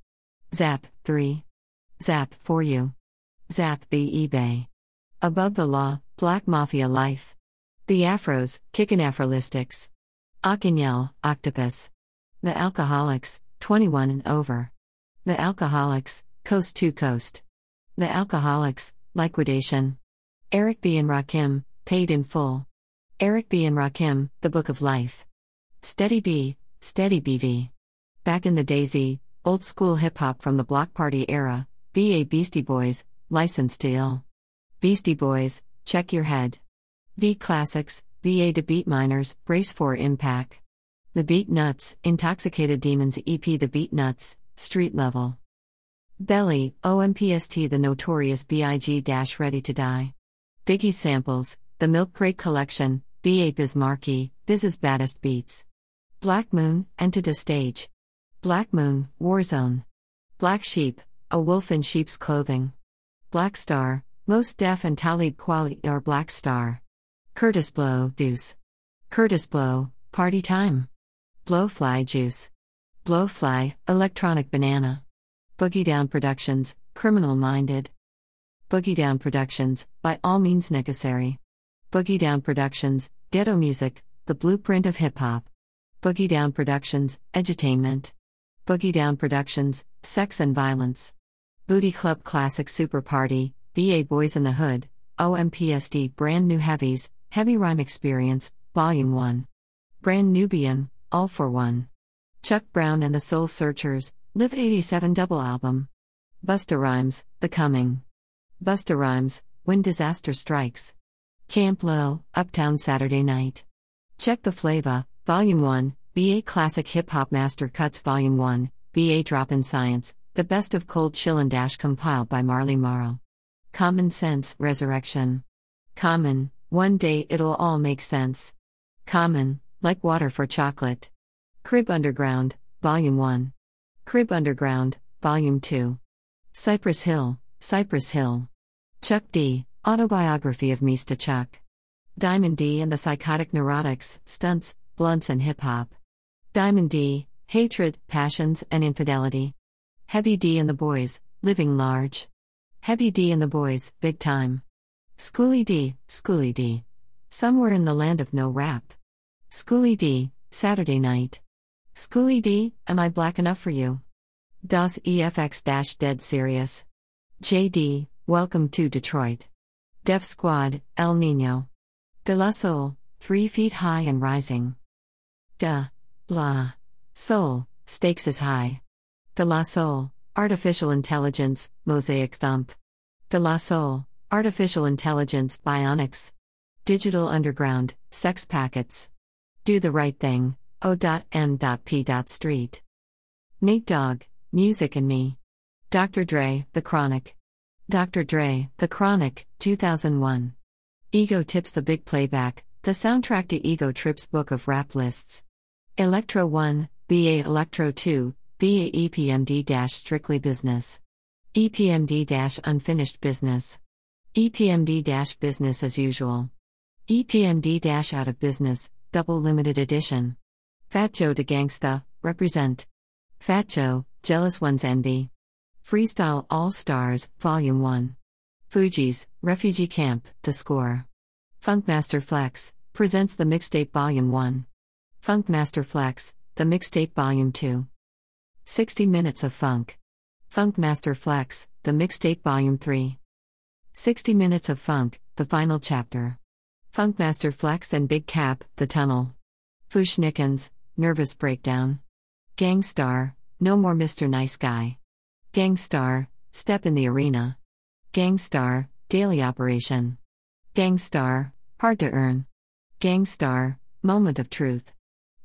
Zap 3. Zap for you. Zap B eBay. Above the Law, Black Mafia Life. The Afros, Kickin' Afrolistics. Akinyel, Octopus. The Alcoholics, 21 and over. The Alcoholics, Coast to Coast. The Alcoholics, Liquidation. Eric B. and Rakim, Paid in Full. Eric B. and Rakim, The Book of Life. Steady B, Steady BV. Back in the Daisy, old school hip hop from the Block Party era, VA Beastie Boys, Licensed to Ill. Beastie Boys, Check Your Head. V Classics, VA to Beat Miners, Brace for Impact. The Beatnuts, Intoxicated Demons EP The Beatnuts, Street Level. Belly, OMPST The Notorious B.I.G. Ready to Die. Biggie Samples, The Milk Crate Collection, B.A. Biz Markie, Biz's Baddest Beats. Black Moon, Enter the Stage. Black Moon, Warzone. Black Sheep, A Wolf in Sheep's Clothing. Black Star, Mos Def and Talib Kweli or Black Star. Kurtis Blow, Deuce. Kurtis Blow, Party Time. Blowfly Juice. Blowfly, Electronic Banana. Boogie Down Productions, Criminal Minded. Boogie Down Productions, by all means necessary. Boogie Down Productions, Ghetto Music, The Blueprint of Hip Hop. Boogie Down Productions, Edutainment. Boogie Down Productions, Sex and Violence. Booty Club Classic Super Party, BA Boys in the Hood, OMPSD Brand New Heavies, Heavy Rhyme Experience, Volume 1. Brand Nubian, All for One. Chuck Brown and the Soul Searchers, Live 87 double album. Busta Rhymes, The Coming. Busta Rhymes, When Disaster Strikes. Camp Lo, Uptown Saturday Night. Check the Flava, Volume 1, BA Classic Hip Hop Master Cuts Volume 1, BA Drop in Science, The Best of Cold Chillin' Dash compiled by Marley Marl. Common Sense Resurrection. Common, one day it'll all make sense. Common, like water for chocolate. Crib Underground, Volume 1. Crib Underground, Volume 2. Cypress Hill, Cypress Hill. Chuck D, Autobiography of Mista Chuck. Diamond D and the Psychotic Neurotics, Stunts, Blunts and Hip Hop. Diamond D, Hatred, Passions, and Infidelity. Heavy D and the Boys, Living Large. Heavy D and the Boys, Big Time. Schooly D, Schooly D. Somewhere in the Land of No Rap. Schooly D, Saturday Night. Schooly D, Am I Black Enough for You? Das EFX Dead Serious. JD, Welcome to Detroit. Def Squad, El Nino. De La Soul, Three Feet High and Rising. De La Soul, Stakes is High. De La Soul, Artificial Intelligence, Mosaic Thump. De La Soul, Artificial Intelligence, Bionics. Digital Underground, Sex Packets. Do the Right Thing, O.M.P. Street. Nate Dogg, Music and Me. Dr. Dre, The Chronic. Dr. Dre, The Chronic, 2001. Ego Tips The Big Playback, the soundtrack to Ego Trip's Book of Rap Lists. Electro 1, BA Electro 2, BA EPMD Strictly Business. EPMD Unfinished Business. EPMD Business as Usual. EPMD Out of Business, Double Limited Edition. Fat Joe de Gangsta, Represent. Fat Joe, Jealous One's Envy. Freestyle All Stars, Volume 1. Fugees, Refugee Camp, The Score. Funkmaster Flex, presents the mixtape Volume 1. Funkmaster Flex, the mixtape Volume 2. 60 Minutes of Funk. Funkmaster Flex, the mixtape Volume 3. 60 Minutes of Funk, the final chapter. Funkmaster Flex and Big Kap, The Tunnel. Fu-Schnickens, Nervous Breakdown. Gang Starr, No More Mr. Nice Guy. Gang Starr, Step in the Arena. Gang Starr, Daily Operation. Gang Starr, Hard to Earn. Gang Starr, Moment of Truth.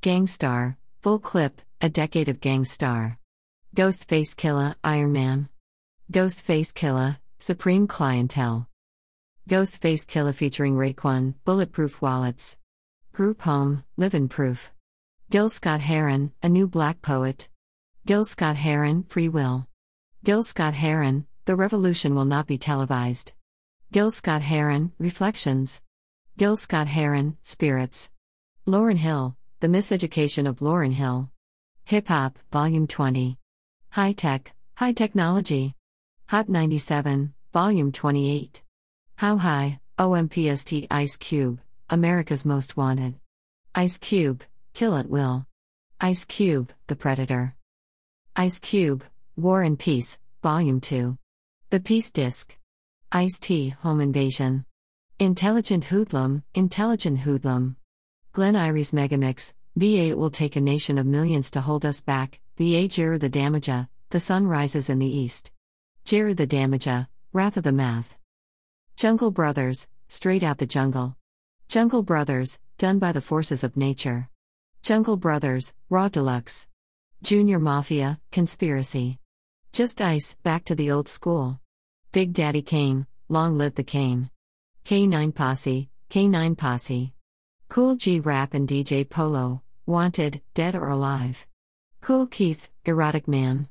Gang Starr, Full Clip, A Decade of Gang Starr. Ghostface Killah, Iron Man. Ghostface Killah, Supreme Clientele. Ghostface Killah featuring Raekwon, Bulletproof Wallets. Group Home, Livin' Proof. Gil Scott Heron, a new black poet. Gil Scott Heron, Free Will. Gil Scott Heron, The Revolution Will Not Be Televised. Gil Scott Heron, Reflections. Gil Scott Heron, Spirits. Lauryn Hill, The Miseducation of Lauryn Hill. Hip Hop, Volume 20. High Tech, High Technology. Hot 97, Volume 28. How High, OMPST Ice Cube, America's Most Wanted. Ice Cube, Kill at Will. Ice Cube, The Predator. Ice Cube, War and Peace, Volume 2. The Peace Disc. Ice T, Home Invasion. Intelligent Hoodlum, Intelligent Hoodlum. Glen Iries Megamix, VA It will take a nation of millions to hold us back, VA Jeru the Damaja, The Sun Rises in the East. Jeru the Damaja, Wrath of the Math. Jungle Brothers, Straight Out the Jungle. Jungle Brothers, done by the forces of nature. Jungle Brothers, Raw Deluxe. Junior Mafia, Conspiracy. Just Ice, back to the old school. Big Daddy Kane, long live the Kane. K9 Posse, K9 Posse. Kool G Rap and DJ Polo, Wanted, Dead or Alive. Kool Keith, Erotic Man.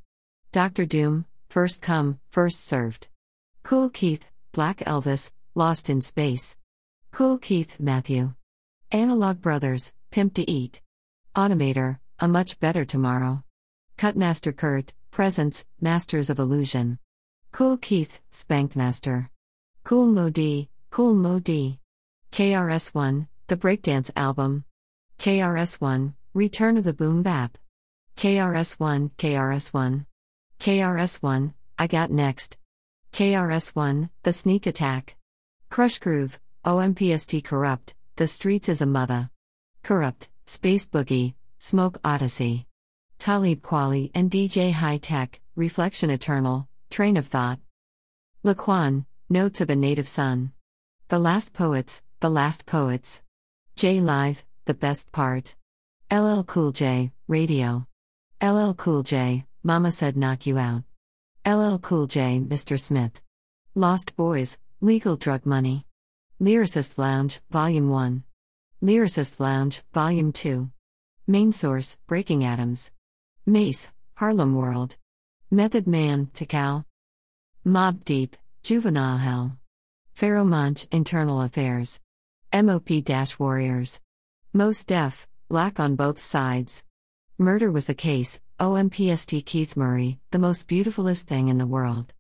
Dr. Doom, First Come, First Served. Kool Keith, Black Elvis, Lost in Space. Kool Keith Matthew. Analog Brothers, Pimp to Eat. Automator, A Much Better Tomorrow. Cutmaster Kurt, Presence, Masters of Illusion. Kool Keith, Spanked Master. Kool Moe Dee, Kool KRS1, The Breakdance Album. KRS1, Return of the Boom Bap. KRS1, KRS1. KRS1, I Got Next. KRS1, The Sneak Attack. Krush Groove, OMPST Kurupt, The Streets is a Mother. Kurupt, Space Boogie, Smoke Odyssey. Talib Kweli and DJ Hi-Tek, Reflection Eternal, Train of Thought. Laquan, Notes of a Native Son. The Last Poets, The Last Poets. J Live, The Best Part. LL Cool J, Radio. LL Cool J, Mama Said Knock You Out. LL Cool J, Mr. Smith. Lost Boyz, Legal Drug Money. Lyricist Lounge, Volume 1. Lyricist Lounge, Volume 2. Main Source, Breaking Atoms. Mase, Harlem World. Method Man, Tical. Mobb Deep, Juvenile Hell. Pharoahe Monch, Internal Affairs. MOP Warriors. Mos Def, Black on Both Sides. Murder was the case, OMPST Keith Murray, the most beautifulest thing in the world.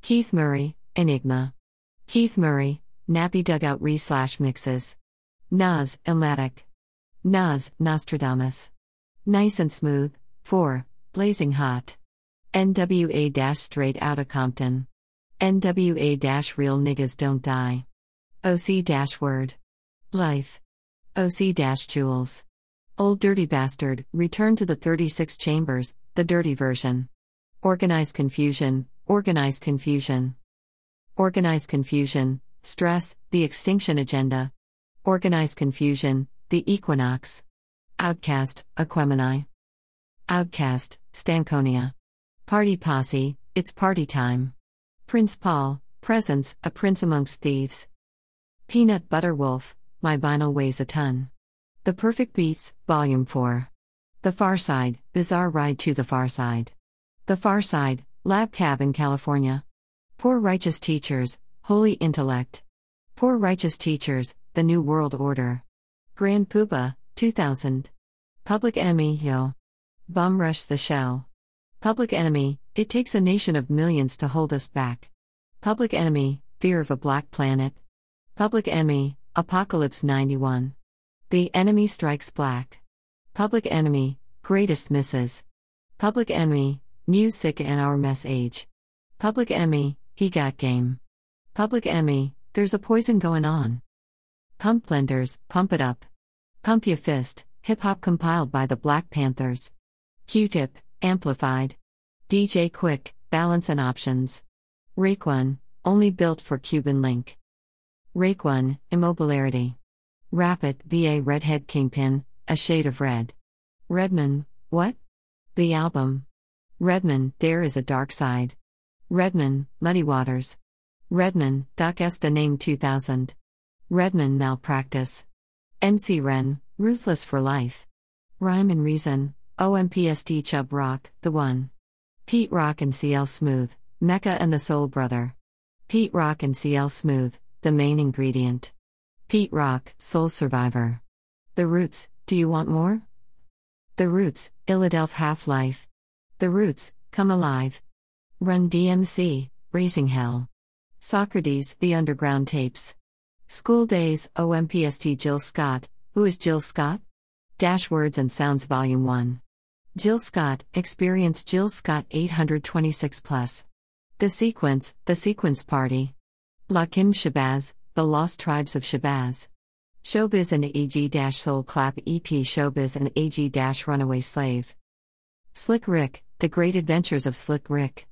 Keith Murray, Enigma. Keith Murray, Nappy Dugout Re slash Mixes. Nas, Illmatic. Nas, Nostradamus. Nice and Smooth, 4, Blazing Hot. NWA Straight Outta Compton. NWA Real Niggas Don't Die. OC Word. Life. OC Jewels. Old Dirty Bastard, Return to the 36 Chambers, the dirty version. Organize Confusion, Organize Confusion. Organize Confusion, Stress, The Extinction Agenda. Organized Confusion, The Equinox. OutKast, Aquemini. OutKast, Stankonia. Party Posse, It's Party Time. Prince Paul, Presence, A Prince Amongst Thieves. Peanut Butter Wolf, My Vinyl Weighs a Ton. The Perfect Beats, Volume 4. The Pharcyde, Bizarre Ride to the Pharcyde. The Pharcyde, Lab Cab in California. Poor Righteous Teachers, Holy Intellect. Poor Righteous Teachers, The New World Order. Grand Puba, 2000. Public Enemy, Yo. Bum Rush the Show. Public Enemy, It takes a nation of millions to hold us back. Public Enemy, Fear of a Black Planet. Public Enemy, Apocalypse 91. The Enemy Strikes Black. Public Enemy, Greatest Misses. Public Enemy, Music and Our Mess Age. Public Enemy, He Got Game. Public Enemy, There's a Poison Going On. Pump Blenders, Pump It Up. Pump your Fist, Hip Hop compiled by the Black Panthers. Q Tip, Amplified. DJ Quik, Balance and Options. Raekwon, Only Built for Cuban Link. Raekwon, Immobilarity. Rapid, VA Redhead Kingpin, A Shade of Red. Redman, What? The album. Redman, There is a Dark Side. Redman, Muddy Waters. Redman, Doc Esta Name 2000. Redman, Malpractice. MC Ren, Ruthless for Life. Rhyme and Reason, OMPSD Chubb Rock, The One. Pete Rock and CL Smooth, Mecca and the Soul Brother. Pete Rock and CL Smooth, The Main Ingredient. Pete Rock, Soul Survivor. The Roots, Do You Want More? The Roots, Illadelph Half Life. The Roots, Come Alive. Run DMC, Raising Hell. Socrates, The Underground Tapes. School Days, OMPST Jill Scott, Who is Jill Scott? Dash Words and Sounds Volume 1. Jill Scott, Experience Jill Scott 826 Plus. The Sequence, The Sequence Party. Lakim Shabazz, The Lost Tribes of Shabazz. Showbiz and AG Soul Clap EP Showbiz and AG Runaway Slave. Slick Rick, The Great Adventures of Slick Rick.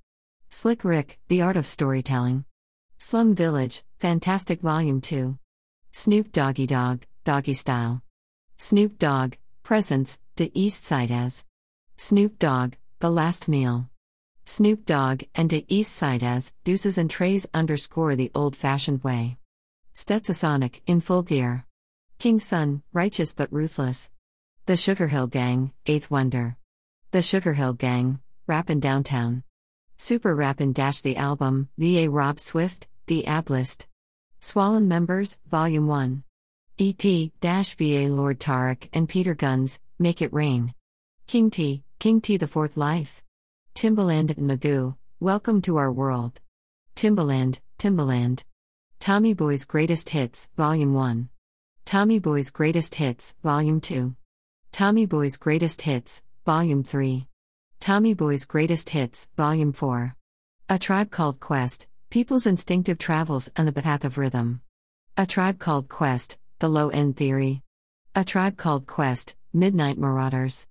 Slick Rick, The Art of Storytelling. Slum Village, Fantastic Volume 2. Snoop Doggy Dogg, Doggy Style. Snoop Dogg, Presence, The East Side as. Snoop Dogg, The Last Meal. Snoop Dogg and De East Side as, Deuces and Trays underscore the old fashioned way. Stetsasonic, in full gear. King Sun, Righteous but Ruthless. The Sugar Hill Gang, Eighth Wonder. The Sugar Hill Gang, Rappin' Downtown. Super Rappin' Dash the Album, VA Rob Swift, The Ablist. Swollen Members, Volume 1. EP, Dash VA Lord Tariq and Peter Gunz, Make It Rain. King T, King T the Fourth Life. Timbaland and Magoo, Welcome to Our World. Timbaland, Timbaland. Tommy Boy's Greatest Hits, Volume 1. Tommy Boy's Greatest Hits, Volume 2. Tommy Boy's Greatest Hits, Volume 3. Tommy Boy's Greatest Hits, Volume 4. A Tribe Called Quest, People's Instinctive Travels and the Path of Rhythm. A Tribe Called Quest, The Low End Theory. A Tribe Called Quest, Midnight Marauders.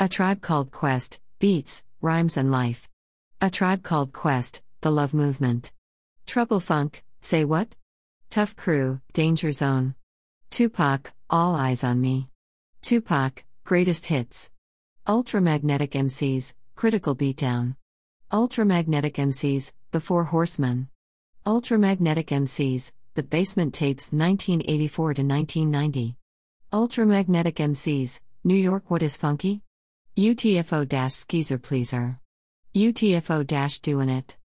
A Tribe Called Quest, Beats, Rhymes and Life. A Tribe Called Quest, The Love Movement. Trouble Funk, Say What? Tough Crew, Danger Zone. Tupac, All Eyes on Me. Tupac, Greatest Hits. Ultramagnetic MCs, Critical Beatdown. Ultramagnetic MCs, The Four Horsemen. Ultramagnetic MCs, The Basement Tapes 1984 to 1990. Ultramagnetic MCs, New York What is Funky? UTFO Skeezer Pleaser. UTFO Doing It.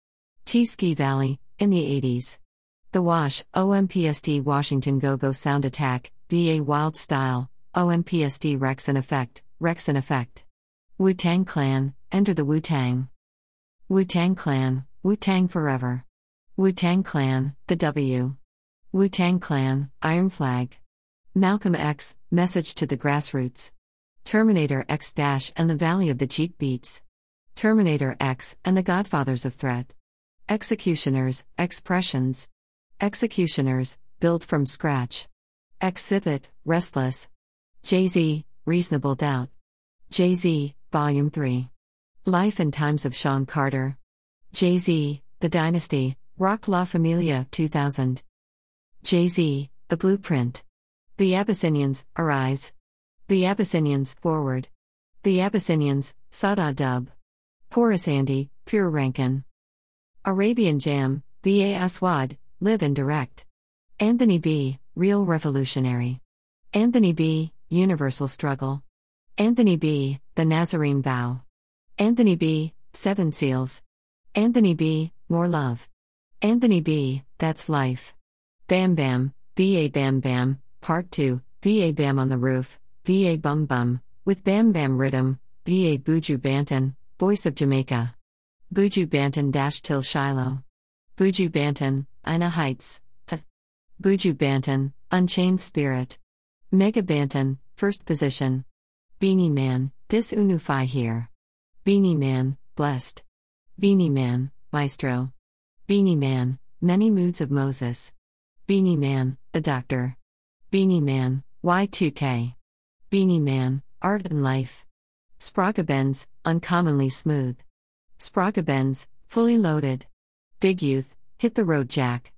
T Ski Valley, in the 80s. The Wash, OMPSD Washington Go Go Sound Attack, DA Wild Style, OMPSD Rex in Effect, Rex in Effect. Wu Tang Clan, Enter the Wu Tang. Wu Tang Clan, Wu Tang Forever. Wu Tang Clan, The W. Wu Tang Clan, Iron Flag. Malcolm X, Message to the Grassroots. Terminator X Dash and the Valley of the Jeep Beats. Terminator X and the Godfathers of Threat. Executioners, Expressions. Executioners, Built from Scratch. Xzibit, Restless. Jay Z, Reasonable Doubt. Jay Z, Volume 3. Life and Times of Sean Carter. Jay Z, The Dynasty, Rock La Familia, 2000. Jay Z, The Blueprint. The Abyssinians, Arise. The Abyssinians, Forward. The Abyssinians, Sada Dub. Horace Andy, Pure Rankin. Arabian Jam, VA Aswad, Live and Direct. Anthony B., Real Revolutionary. Anthony B., Universal Struggle. Anthony B., The Nazarene Vow. Anthony B., Seven Seals. Anthony B., More Love. Anthony B., That's Life. Bam Bam, VA Bam Bam, Part 2, VA Bam on the Roof, VA Bum Bum, with Bam Bam Rhythm, VA Buju Banton, Voice of Jamaica. Buju Banton Dash Till Shiloh. Buju Banton, Ina Heights. Th. Buju Banton, Unchained Spirit. Mega Banton, First Position. Beenie Man, Dis Unufai here. Beenie Man, Blessed. Beenie Man, Maestro. Beenie Man, Many Moods of Moses. Beenie Man, The Doctor. Beenie Man, Y2K. Beenie Man, Art and Life. Spragga Benz, Uncommonly Smooth. Spragga Benz, Fully Loaded. Big Youth, Hit the Road Jack.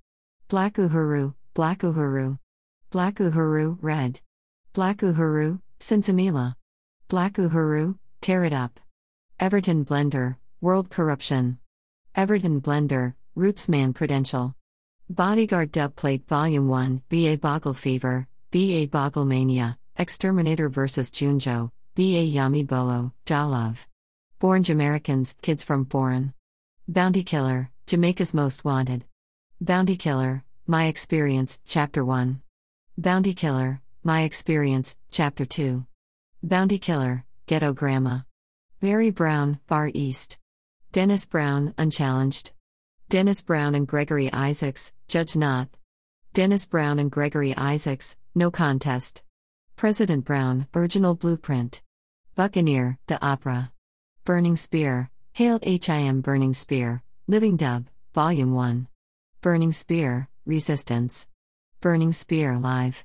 Black Uhuru, Black Uhuru. Black Uhuru, Red. Black Uhuru, Sinsemilla. Black Uhuru, Tear It Up. Everton Blender, World Corruption. Everton Blender, Rootsman Credential. Bodyguard Dubplate Volume 1, BA Boggle Fever, BA Boggle Mania, Exterminator vs. Junjo, BA Yami Bolo, Jalove. Born Jamaicans, Kids from Foreign. Bounty Killer, Jamaica's Most Wanted. Bounty Killer, My Experience, Chapter 1. Bounty Killer, My Experience, Chapter 2. Bounty Killer, Ghetto Grandma. Mary Brown, Far East. Dennis Brown, Unchallenged. Dennis Brown and Gregory Isaacs, Judge Not. Dennis Brown and Gregory Isaacs, No Contest. President Brown, Original Blueprint. Buccaneer, The Opera. Burning Spear, Hail HIM Burning Spear, Living Dub, Volume 1. Burning Spear, Resistance. Burning Spear Live.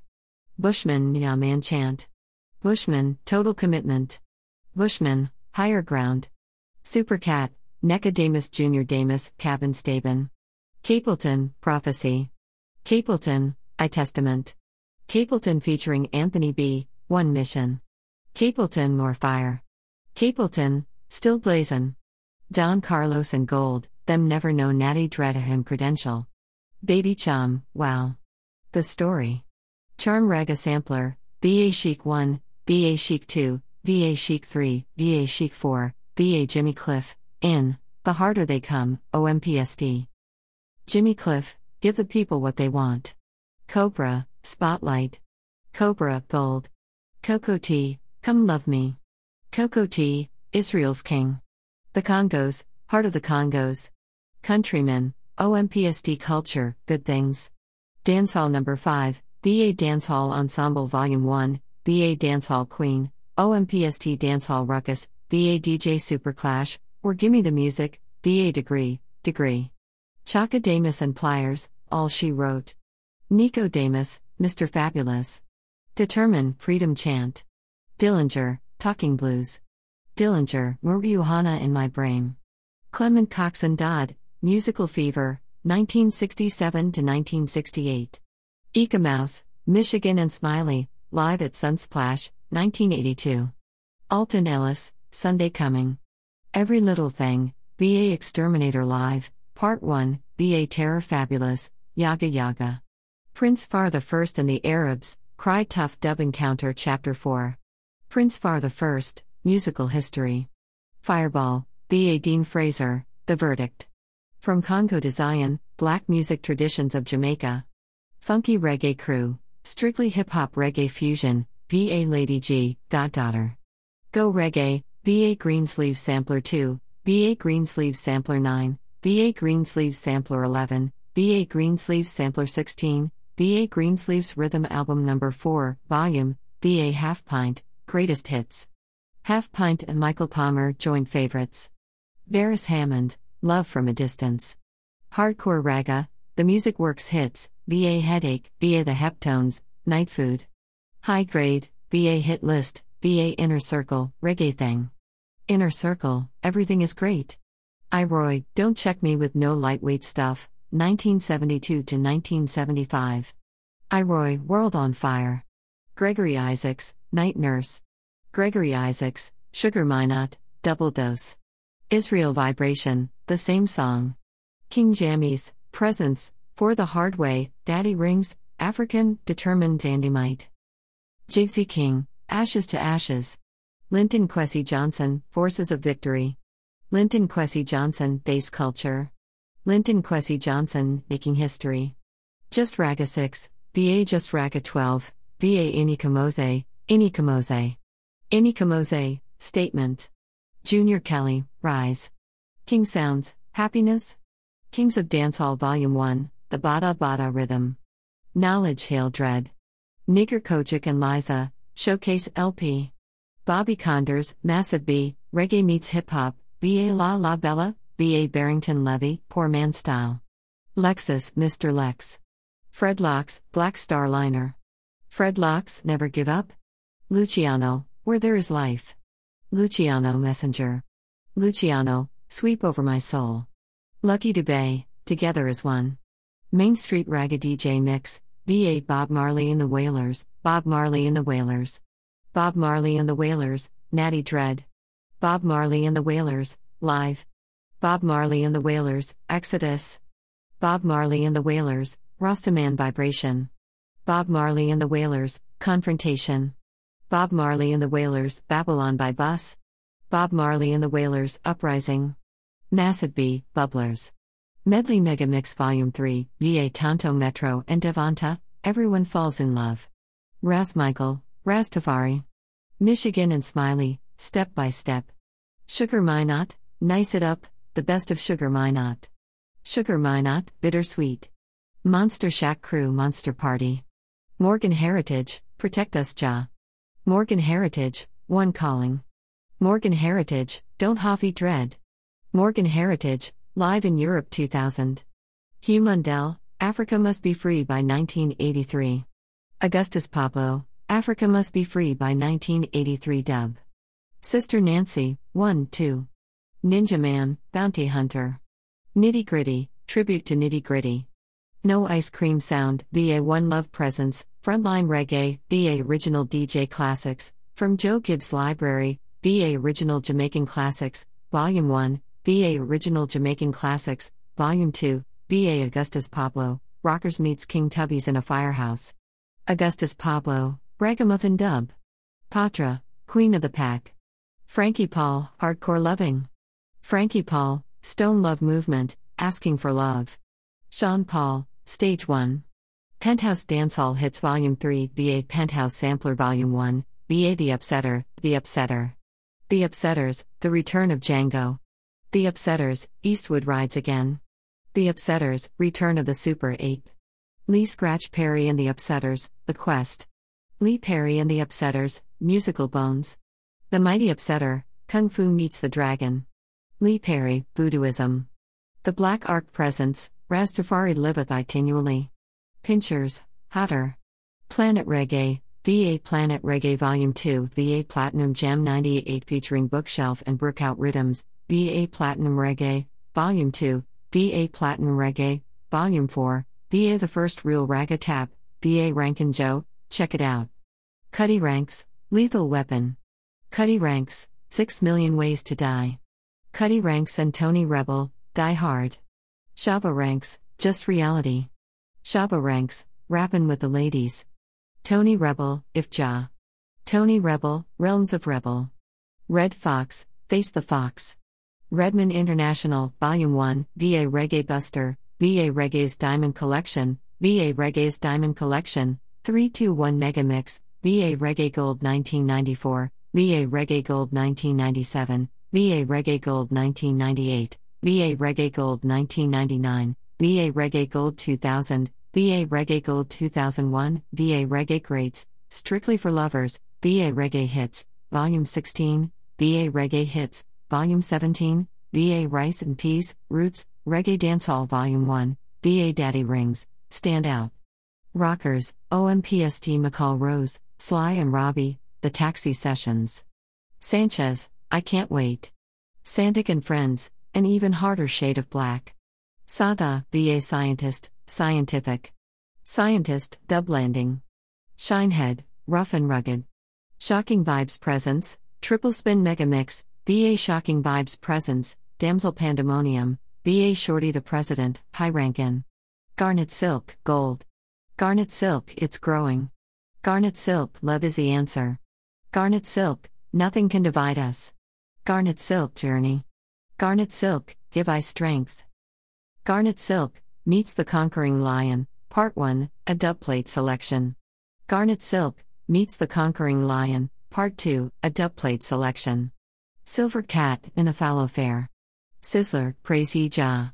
Bushman, Yaman Chant. Bushman, Total Commitment. Bushman, Higher Ground. Supercat, Nicodemus Jr. Damus, Cabin Staben. Capleton, Prophecy. Capleton, I Testament. Capleton featuring Anthony B., One Mission. Capleton, More Fire. Capleton, Still Blazin'. Don Carlos and Gold, Them Never Know Natty Dreadahim Credential. Baby Chum, Wow. The Story. Charm Raga Sampler, BA Chic 1, BA Chic 2, VA Chic 3, VA Chic 4, VA Jimmy Cliff, in The Harder They Come, OMPSD. Jimmy Cliff, Give the People What They Want. Cobra, Spotlight. Cobra, Gold. Cocoa Tea, Come Love Me. Cocoa Tea, Israel's King. The Congos, Heart of the Congos. Countrymen, OMPSD Culture, Good Things. Dancehall Number 5, BA Dancehall Ensemble Volume 1, BA Dancehall Queen, OMPST Dancehall Ruckus, BA DJ Super Clash, or Gimme the Music, BA Degree, Degree. Chaka Demus and Pliers, All She Wrote. Nico Damus, Mr. Fabulous. Determine, Freedom Chant. Dillinger, Talking Blues. Dillinger, Marijuana in My Brain. Clement Coxsone Dodd, Musical Fever, 1967 to 1968. Eek-A-Mouse, Michigan and Smiley, live at Sunsplash, 1982. Alton Ellis, Sunday Coming. Every Little Thing, VA Exterminator Live, Part 1, VA Terror Fabulous, Yaga Yaga. Prince Far the First and the Arabs, Cry Tough Dub Encounter Chapter 4. Prince Far the First, Musical History. Fireball, VA Dean Fraser, The Verdict. From Congo to Zion, Black Music Traditions of Jamaica. Funky Reggae Crew, Strictly Hip Hop Reggae Fusion, VA Lady G, Goddaughter. Go Reggae, VA Greensleeves Sampler 2, VA Greensleeves Sampler 9, VA Greensleeves Sampler 11, VA Greensleeves Sampler 16, VA Greensleeves Rhythm Album Number 4, Volume, VA Half Pint, Greatest Hits. Half Pint and Michael Palmer joint favorites. Beres Hammond, Love from a Distance. Hardcore Raga, The Music Works Hits, VA Headache, VA The Heptones, Night Food. High Grade, VA Hit List, VA Inner Circle, Reggae Thing. Inner Circle, Everything is Great. I Roy, Don't Check Me with No Lightweight Stuff, 1972 to 1975. I Roy, World on Fire. Gregory Isaacs, Night Nurse. Gregory Isaacs, Sugar Minott, Double Dose. Israel Vibration, the same song. King Jammies, Presence, For the Hard Way, Daddy Rings, African, Determined Dandymite. Jigsy King, Ashes to Ashes. Linton Kwesi Johnson, Forces of Victory. Linton Kwesi Johnson, Bass Culture. Linton Kwesi Johnson, Making History. Just Raga 6, VA Just Raga 12, VA Ini Kamoze, Ini Kamoze. Ini Kamoze, Statement. Junior Kelly, Rise. King Sounds, Happiness. Kings of Dancehall Volume 1, The Bada Bada Rhythm. Knowledge Hail Dread. Nigger Kojic and Liza, Showcase LP. Bobby Konders, Massive B, Reggae Meets Hip Hop, B.A. La La Bella, B.A. Barrington Levy, Poor Man Style. Lexus, Mr. Lex. Fred Locks, Black Star Liner. Fred Locks, Never Give Up. Luciano, Where There Is Life. Luciano Messenger. Luciano, Sweep Over My Soul. Lucky Dubé, Together as One. Main Street Raga DJ Mix, B.A. Bob Marley and the Wailers, Bob Marley and the Wailers. Bob Marley and the Wailers, Natty Dread. Bob Marley and the Wailers, Live. Bob Marley and the Wailers, Exodus. Bob Marley and the Wailers, Rastaman Vibration. Bob Marley and the Wailers, Confrontation. Bob Marley and the Wailers, Babylon by Bus. Bob Marley and the Wailers, Uprising. Massive B, Bubblers. Medley Mega Mix Volume 3, VA Tonto Metro and Devonta, Everyone Falls in Love. Ras Michael, Rastafari. Michigan and Smiley, Step by Step. Sugar Minott, Nice It Up, the best of Sugar Minott. Sugar Minott, bittersweet. Monster Shack Crew Monster Party. Morgan Heritage, Protect Us Ja. Morgan Heritage, One Calling. Morgan Heritage, Don't Hoffy Dread. Morgan Heritage, Live in Europe 2000. Hugh Mundell, Africa Must Be Free by 1983. Augustus Pablo, Africa Must Be Free by 1983 dub. Sister Nancy, 1 2. Ninja Man, Bounty Hunter. Nitty Gritty, Tribute to Nitty Gritty. No Ice Cream Sound, VA One Love Presence, Frontline Reggae, VA Original DJ Classics, from Joe Gibbs Library, VA Original Jamaican Classics, Volume 1, VA Original Jamaican Classics, Volume 2, BA Augustus Pablo, Rockers Meets King Tubbies in a Firehouse. Augustus Pablo, Ragamuffin Dub. Patra, Queen of the Pack. Frankie Paul, Hardcore Loving. Frankie Paul, Stone Love Movement, Asking for Love. Sean Paul, Stage 1. Penthouse Dancehall Hits Volume 3, BA Penthouse Sampler Volume 1, BA The Upsetter, The Upsetter. The Upsetters, The Return of Django. The Upsetters, Eastwood Rides Again. The Upsetters, Return of the Super Ape. Lee Scratch Perry and the Upsetters, The Quest. Lee Perry and the Upsetters, Musical Bones. The Mighty Upsetter, Kung Fu Meets the Dragon. Lee Perry, Voodooism. The Black Ark Presence, Rastafari Liveth Itinually. Pinchers, Hotter. Planet Reggae, VA Planet Reggae Volume 2, VA Platinum Gem 98 featuring Bookshelf and Brookout Rhythms, VA Platinum Reggae, Volume 2, VA Platinum Reggae, Volume 4, VA The First Real Ragga Tap, VA Rankin Joe, check it out. Cutty Ranks, Lethal Weapon. Cutty Ranks, 6 Million Ways to Die. Cutty Ranks and Tony Rebel, Die Hard. Shabba Ranks, Just Reality. Shabba Ranks, Rappin' with the Ladies. Tony Rebel, If Ja. Tony Rebel, Realms of Rebel. Red Fox, Face the Fox. Redman International, Volume 1, VA Reggae Buster, VA Reggae's Diamond Collection, VA Reggae's Diamond Collection, 321 Megamix, VA Reggae Gold 1994, VA Reggae Gold 1997, VA Reggae Gold 1998, VA Reggae Gold 1999, VA Reggae Gold 2000, VA Reggae Gold 2001, VA Reggae Greats, Strictly for Lovers, VA Reggae Hits, Volume 16, VA Reggae Hits, Volume 17, VA Rice and Peas, Roots, Reggae Dancehall Volume 1, VA Daddy Rings, Stand Out. Rockers, OMPST McCall Rose, Sly and Robbie, The Taxi Sessions. Sanchez, I Can't Wait. Santic and Friends, An Even Harder Shade of Black. Saga, VA Scientist, Scientific. Scientist, Dub Landing. Shinehead, Rough and Rugged. Shocking Vibes Presence, Triple Spin Mega Mix, VA Shocking Vibes Presence, Damsel Pandemonium, BA Shorty the President, High Rankin. Garnet Silk, Gold. Garnet Silk, It's Growing. Garnet Silk, Love is the Answer. Garnet Silk, nothing can divide us. Garnet Silk Journey. Garnet Silk, Give I Strength. Garnet Silk, Meets the Conquering Lion, Part 1, a dubplate selection. Garnet Silk, Meets the Conquering Lion, Part 2, a dubplate selection. Silver Cat, in a Fallow Fair. Sizzla, Praise Ye Jah.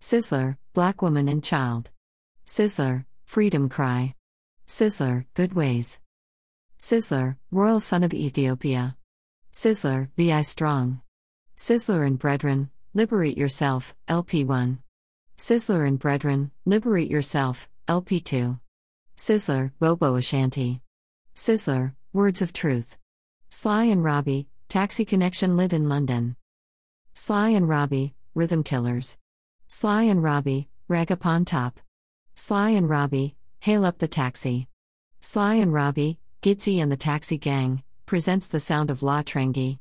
Sizzla, Black Woman and Child. Sizzla, Freedom Cry. Sizzla, Good Ways. Sizzla, Royal Son of Ethiopia. Sizzla, Be I Strong. Sizzla and Brethren, Liberate Yourself, LP1. Sizzla and Brethren, Liberate Yourself, LP2. Sizzla, Bobo Ashanti. Sizzla, Words of Truth. Sly and Robbie, Taxi Connection live in London. Sly and Robbie, Rhythm Killers. Sly and Robbie, Rag Upon Top. Sly and Robbie, Hail Up the Taxi. Sly and Robbie, Gitsy and the Taxi Gang, presents the sound of La Trengi.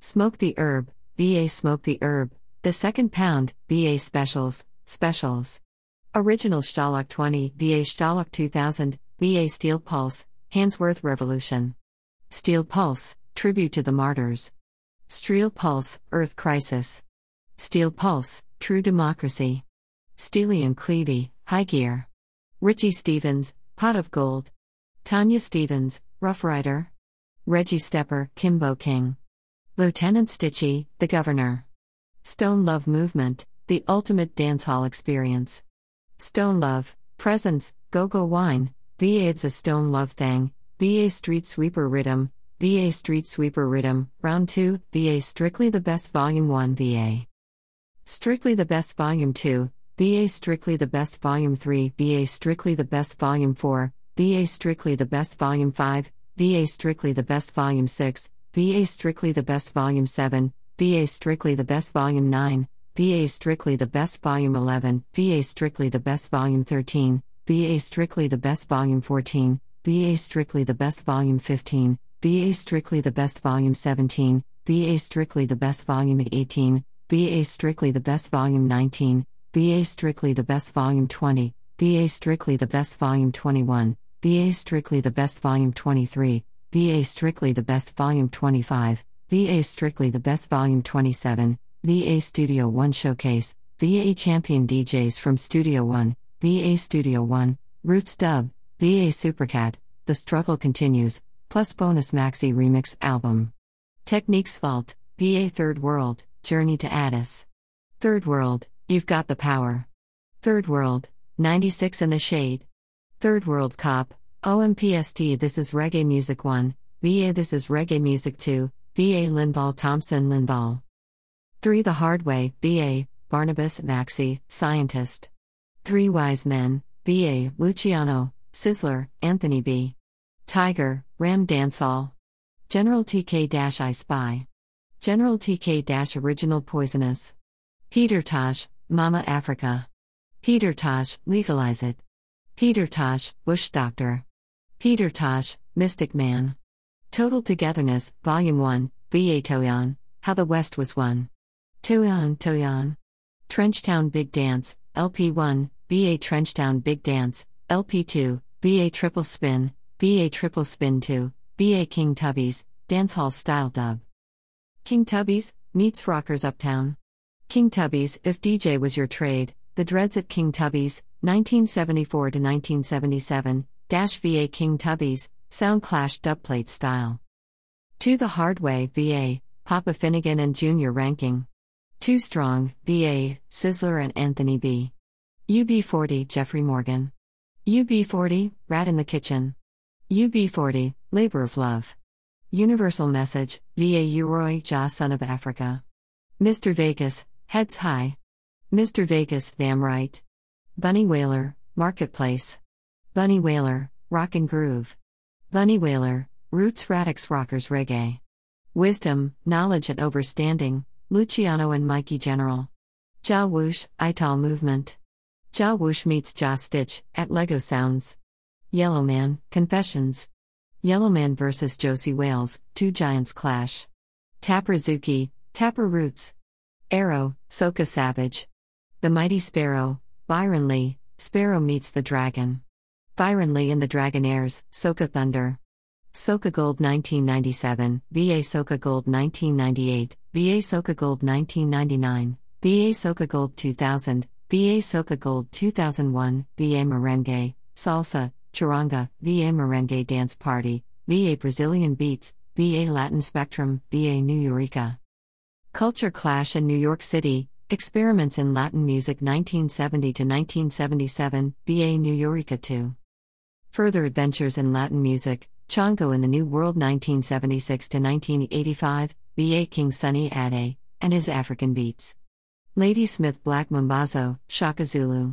Smoke the Herb, VA Smoke the Herb, The Second Pound, VA Specials, Specials. Original Stalag 20, VA Stalag 2000, VA Steel Pulse, Handsworth Revolution. Steel Pulse, Tribute to the Martyrs. Steel Pulse, Earth Crisis. Steel Pulse, True Democracy. Steely and Clevey, High Gear. Richie Stephens, Pot of Gold. Tanya Stephens, Rough Rider. Reggie Stepper, Kimbo King. Lieutenant Stitchie, The Governor. Stone Love Movement, The Ultimate Dancehall Experience. Stone Love, Presence, Go Go Wine, VA It's a Stone Love Thing, VA Street Sweeper Rhythm, VA Street Sweeper Rhythm, Round 2, VA Strictly the Best Volume 1 VA. Strictly the Best Volume 2, VA Strictly the Best Volume 3, VA Strictly the Best Volume 4, VA Strictly the Best Volume 5, VA Strictly the Best Volume 6, VA Strictly the Best Volume 7, VA Strictly the Best Volume 9, VA Strictly the Best Volume 11, VA Strictly the Best Volume 13, VA Strictly the Best Volume 14, VA Strictly the Best Volume 15, VA Strictly the Best Volume 17, VA Strictly the Best Volume 18, VA Strictly the Best Volume 19, VA Strictly the Best Volume 20, VA Strictly the Best Volume 21, VA Strictly the Best Volume 23, VA Strictly the Best Volume 25, VA Strictly the Best Volume 27, VA Studio 1 Showcase, VA Champion DJs from Studio 1, VA Studio 1, Roots Dub, VA Supercat, The Struggle Continues, plus bonus maxi remix album. Techniques Vault, VA Third World, Journey to Addis. Third World, You've Got the Power. Third World, 96 in the Shade. Third World Cop, OMPST This is Reggae Music 1, VA This is Reggae Music 2, VA Linval Thompson Linval. 3 The Hard Way, VA, Barnabas Maxi, Scientist. 3 Wise Men, VA, Luciano, Sizzla, Anthony B. Tiger, Ram Dancehall. General TK I Spy. General TK Original Poisonous. Peter Tosh, Mama Africa. Peter Tosh, Legalize It. Peter Tosh, Bush Doctor. Peter Tosh, Mystic Man. Total Togetherness, Volume 1, B.A. Toyan, How the West Was Won. Toyan Toyan. Trenchtown Big Dance, LP 1, B.A. Trenchtown Big Dance, LP 2, B.A. Triple Spin, B.A. Triple Spin 2, B.A. King Tubby's, Dancehall Style Dub. King Tubby's, meets Rockers Uptown. King Tubby's, if DJ was your trade, The Dreads at King Tubby's, 1974 to 1977, Dash VA King Tubby's, Sound Clash dubplate style. 2 The Hard Way VA, Papa Finnegan and Junior Ranking. 2 Strong, VA, Sizzla and Anthony B. UB40 Jeffrey Morgan. UB40, Rat in the Kitchen. UB40, Labor of Love. Universal Message, VA U-Roy Jah Son of Africa. Mr. Vegas, Heads High. Mr. Vegas, Damn Right. Bunny Wailer, Marketplace. Bunny Wailer, Rock and Groove. Bunny Wailer, Roots Radics Rockers Reggae. Wisdom, Knowledge and Overstanding, Luciano and Mikey General. Jah Woosh, Ital Movement. Jah Woosh meets Jah Stitch, at Leggo Sounds. Yellowman, Confessions. Yellowman vs. Josie Wales, Two Giants Clash. Tappa Zukie, Tappa Roots. Arrow, Soca Savage. The Mighty Sparrow, Byron Lee, Sparrow meets the Dragon. Byron Lee and the Dragonaires, Soca Thunder. Soca Gold 1997, BA Soca Gold 1998, BA Soca Gold 1999, BA Soca Gold 2000, BA Soca Gold 2001, BA Merengue, Salsa, Charanga, BA Merengue Dance Party, BA Brazilian Beats, BA Latin Spectrum, BA Nu Yorica. Culture Clash in New York City, Experiments in Latin Music 1970 to 1977, BA Nu Yorica 2. Further Adventures in Latin Music, Chongo in the New World 1976 to 1985, BA King Sunny Ade, and his African Beats. Ladysmith Black Mambazo, Shaka Zulu.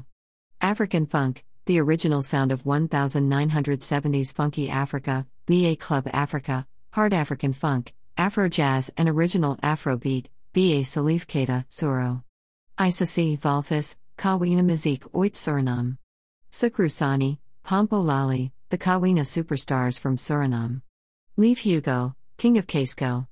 African Funk, the original sound of 1970s Funky Africa, BA Club Africa, Hard African Funk, Afro Jazz, and Original Afrobeat, BA Salif Keita, Soro. Isasi Valfis, Kawina Mazik Oit Suriname. Sukrusani, Pompo Lali, the Kawina superstars from Suriname. Lieve Hugo, King of Kaseko.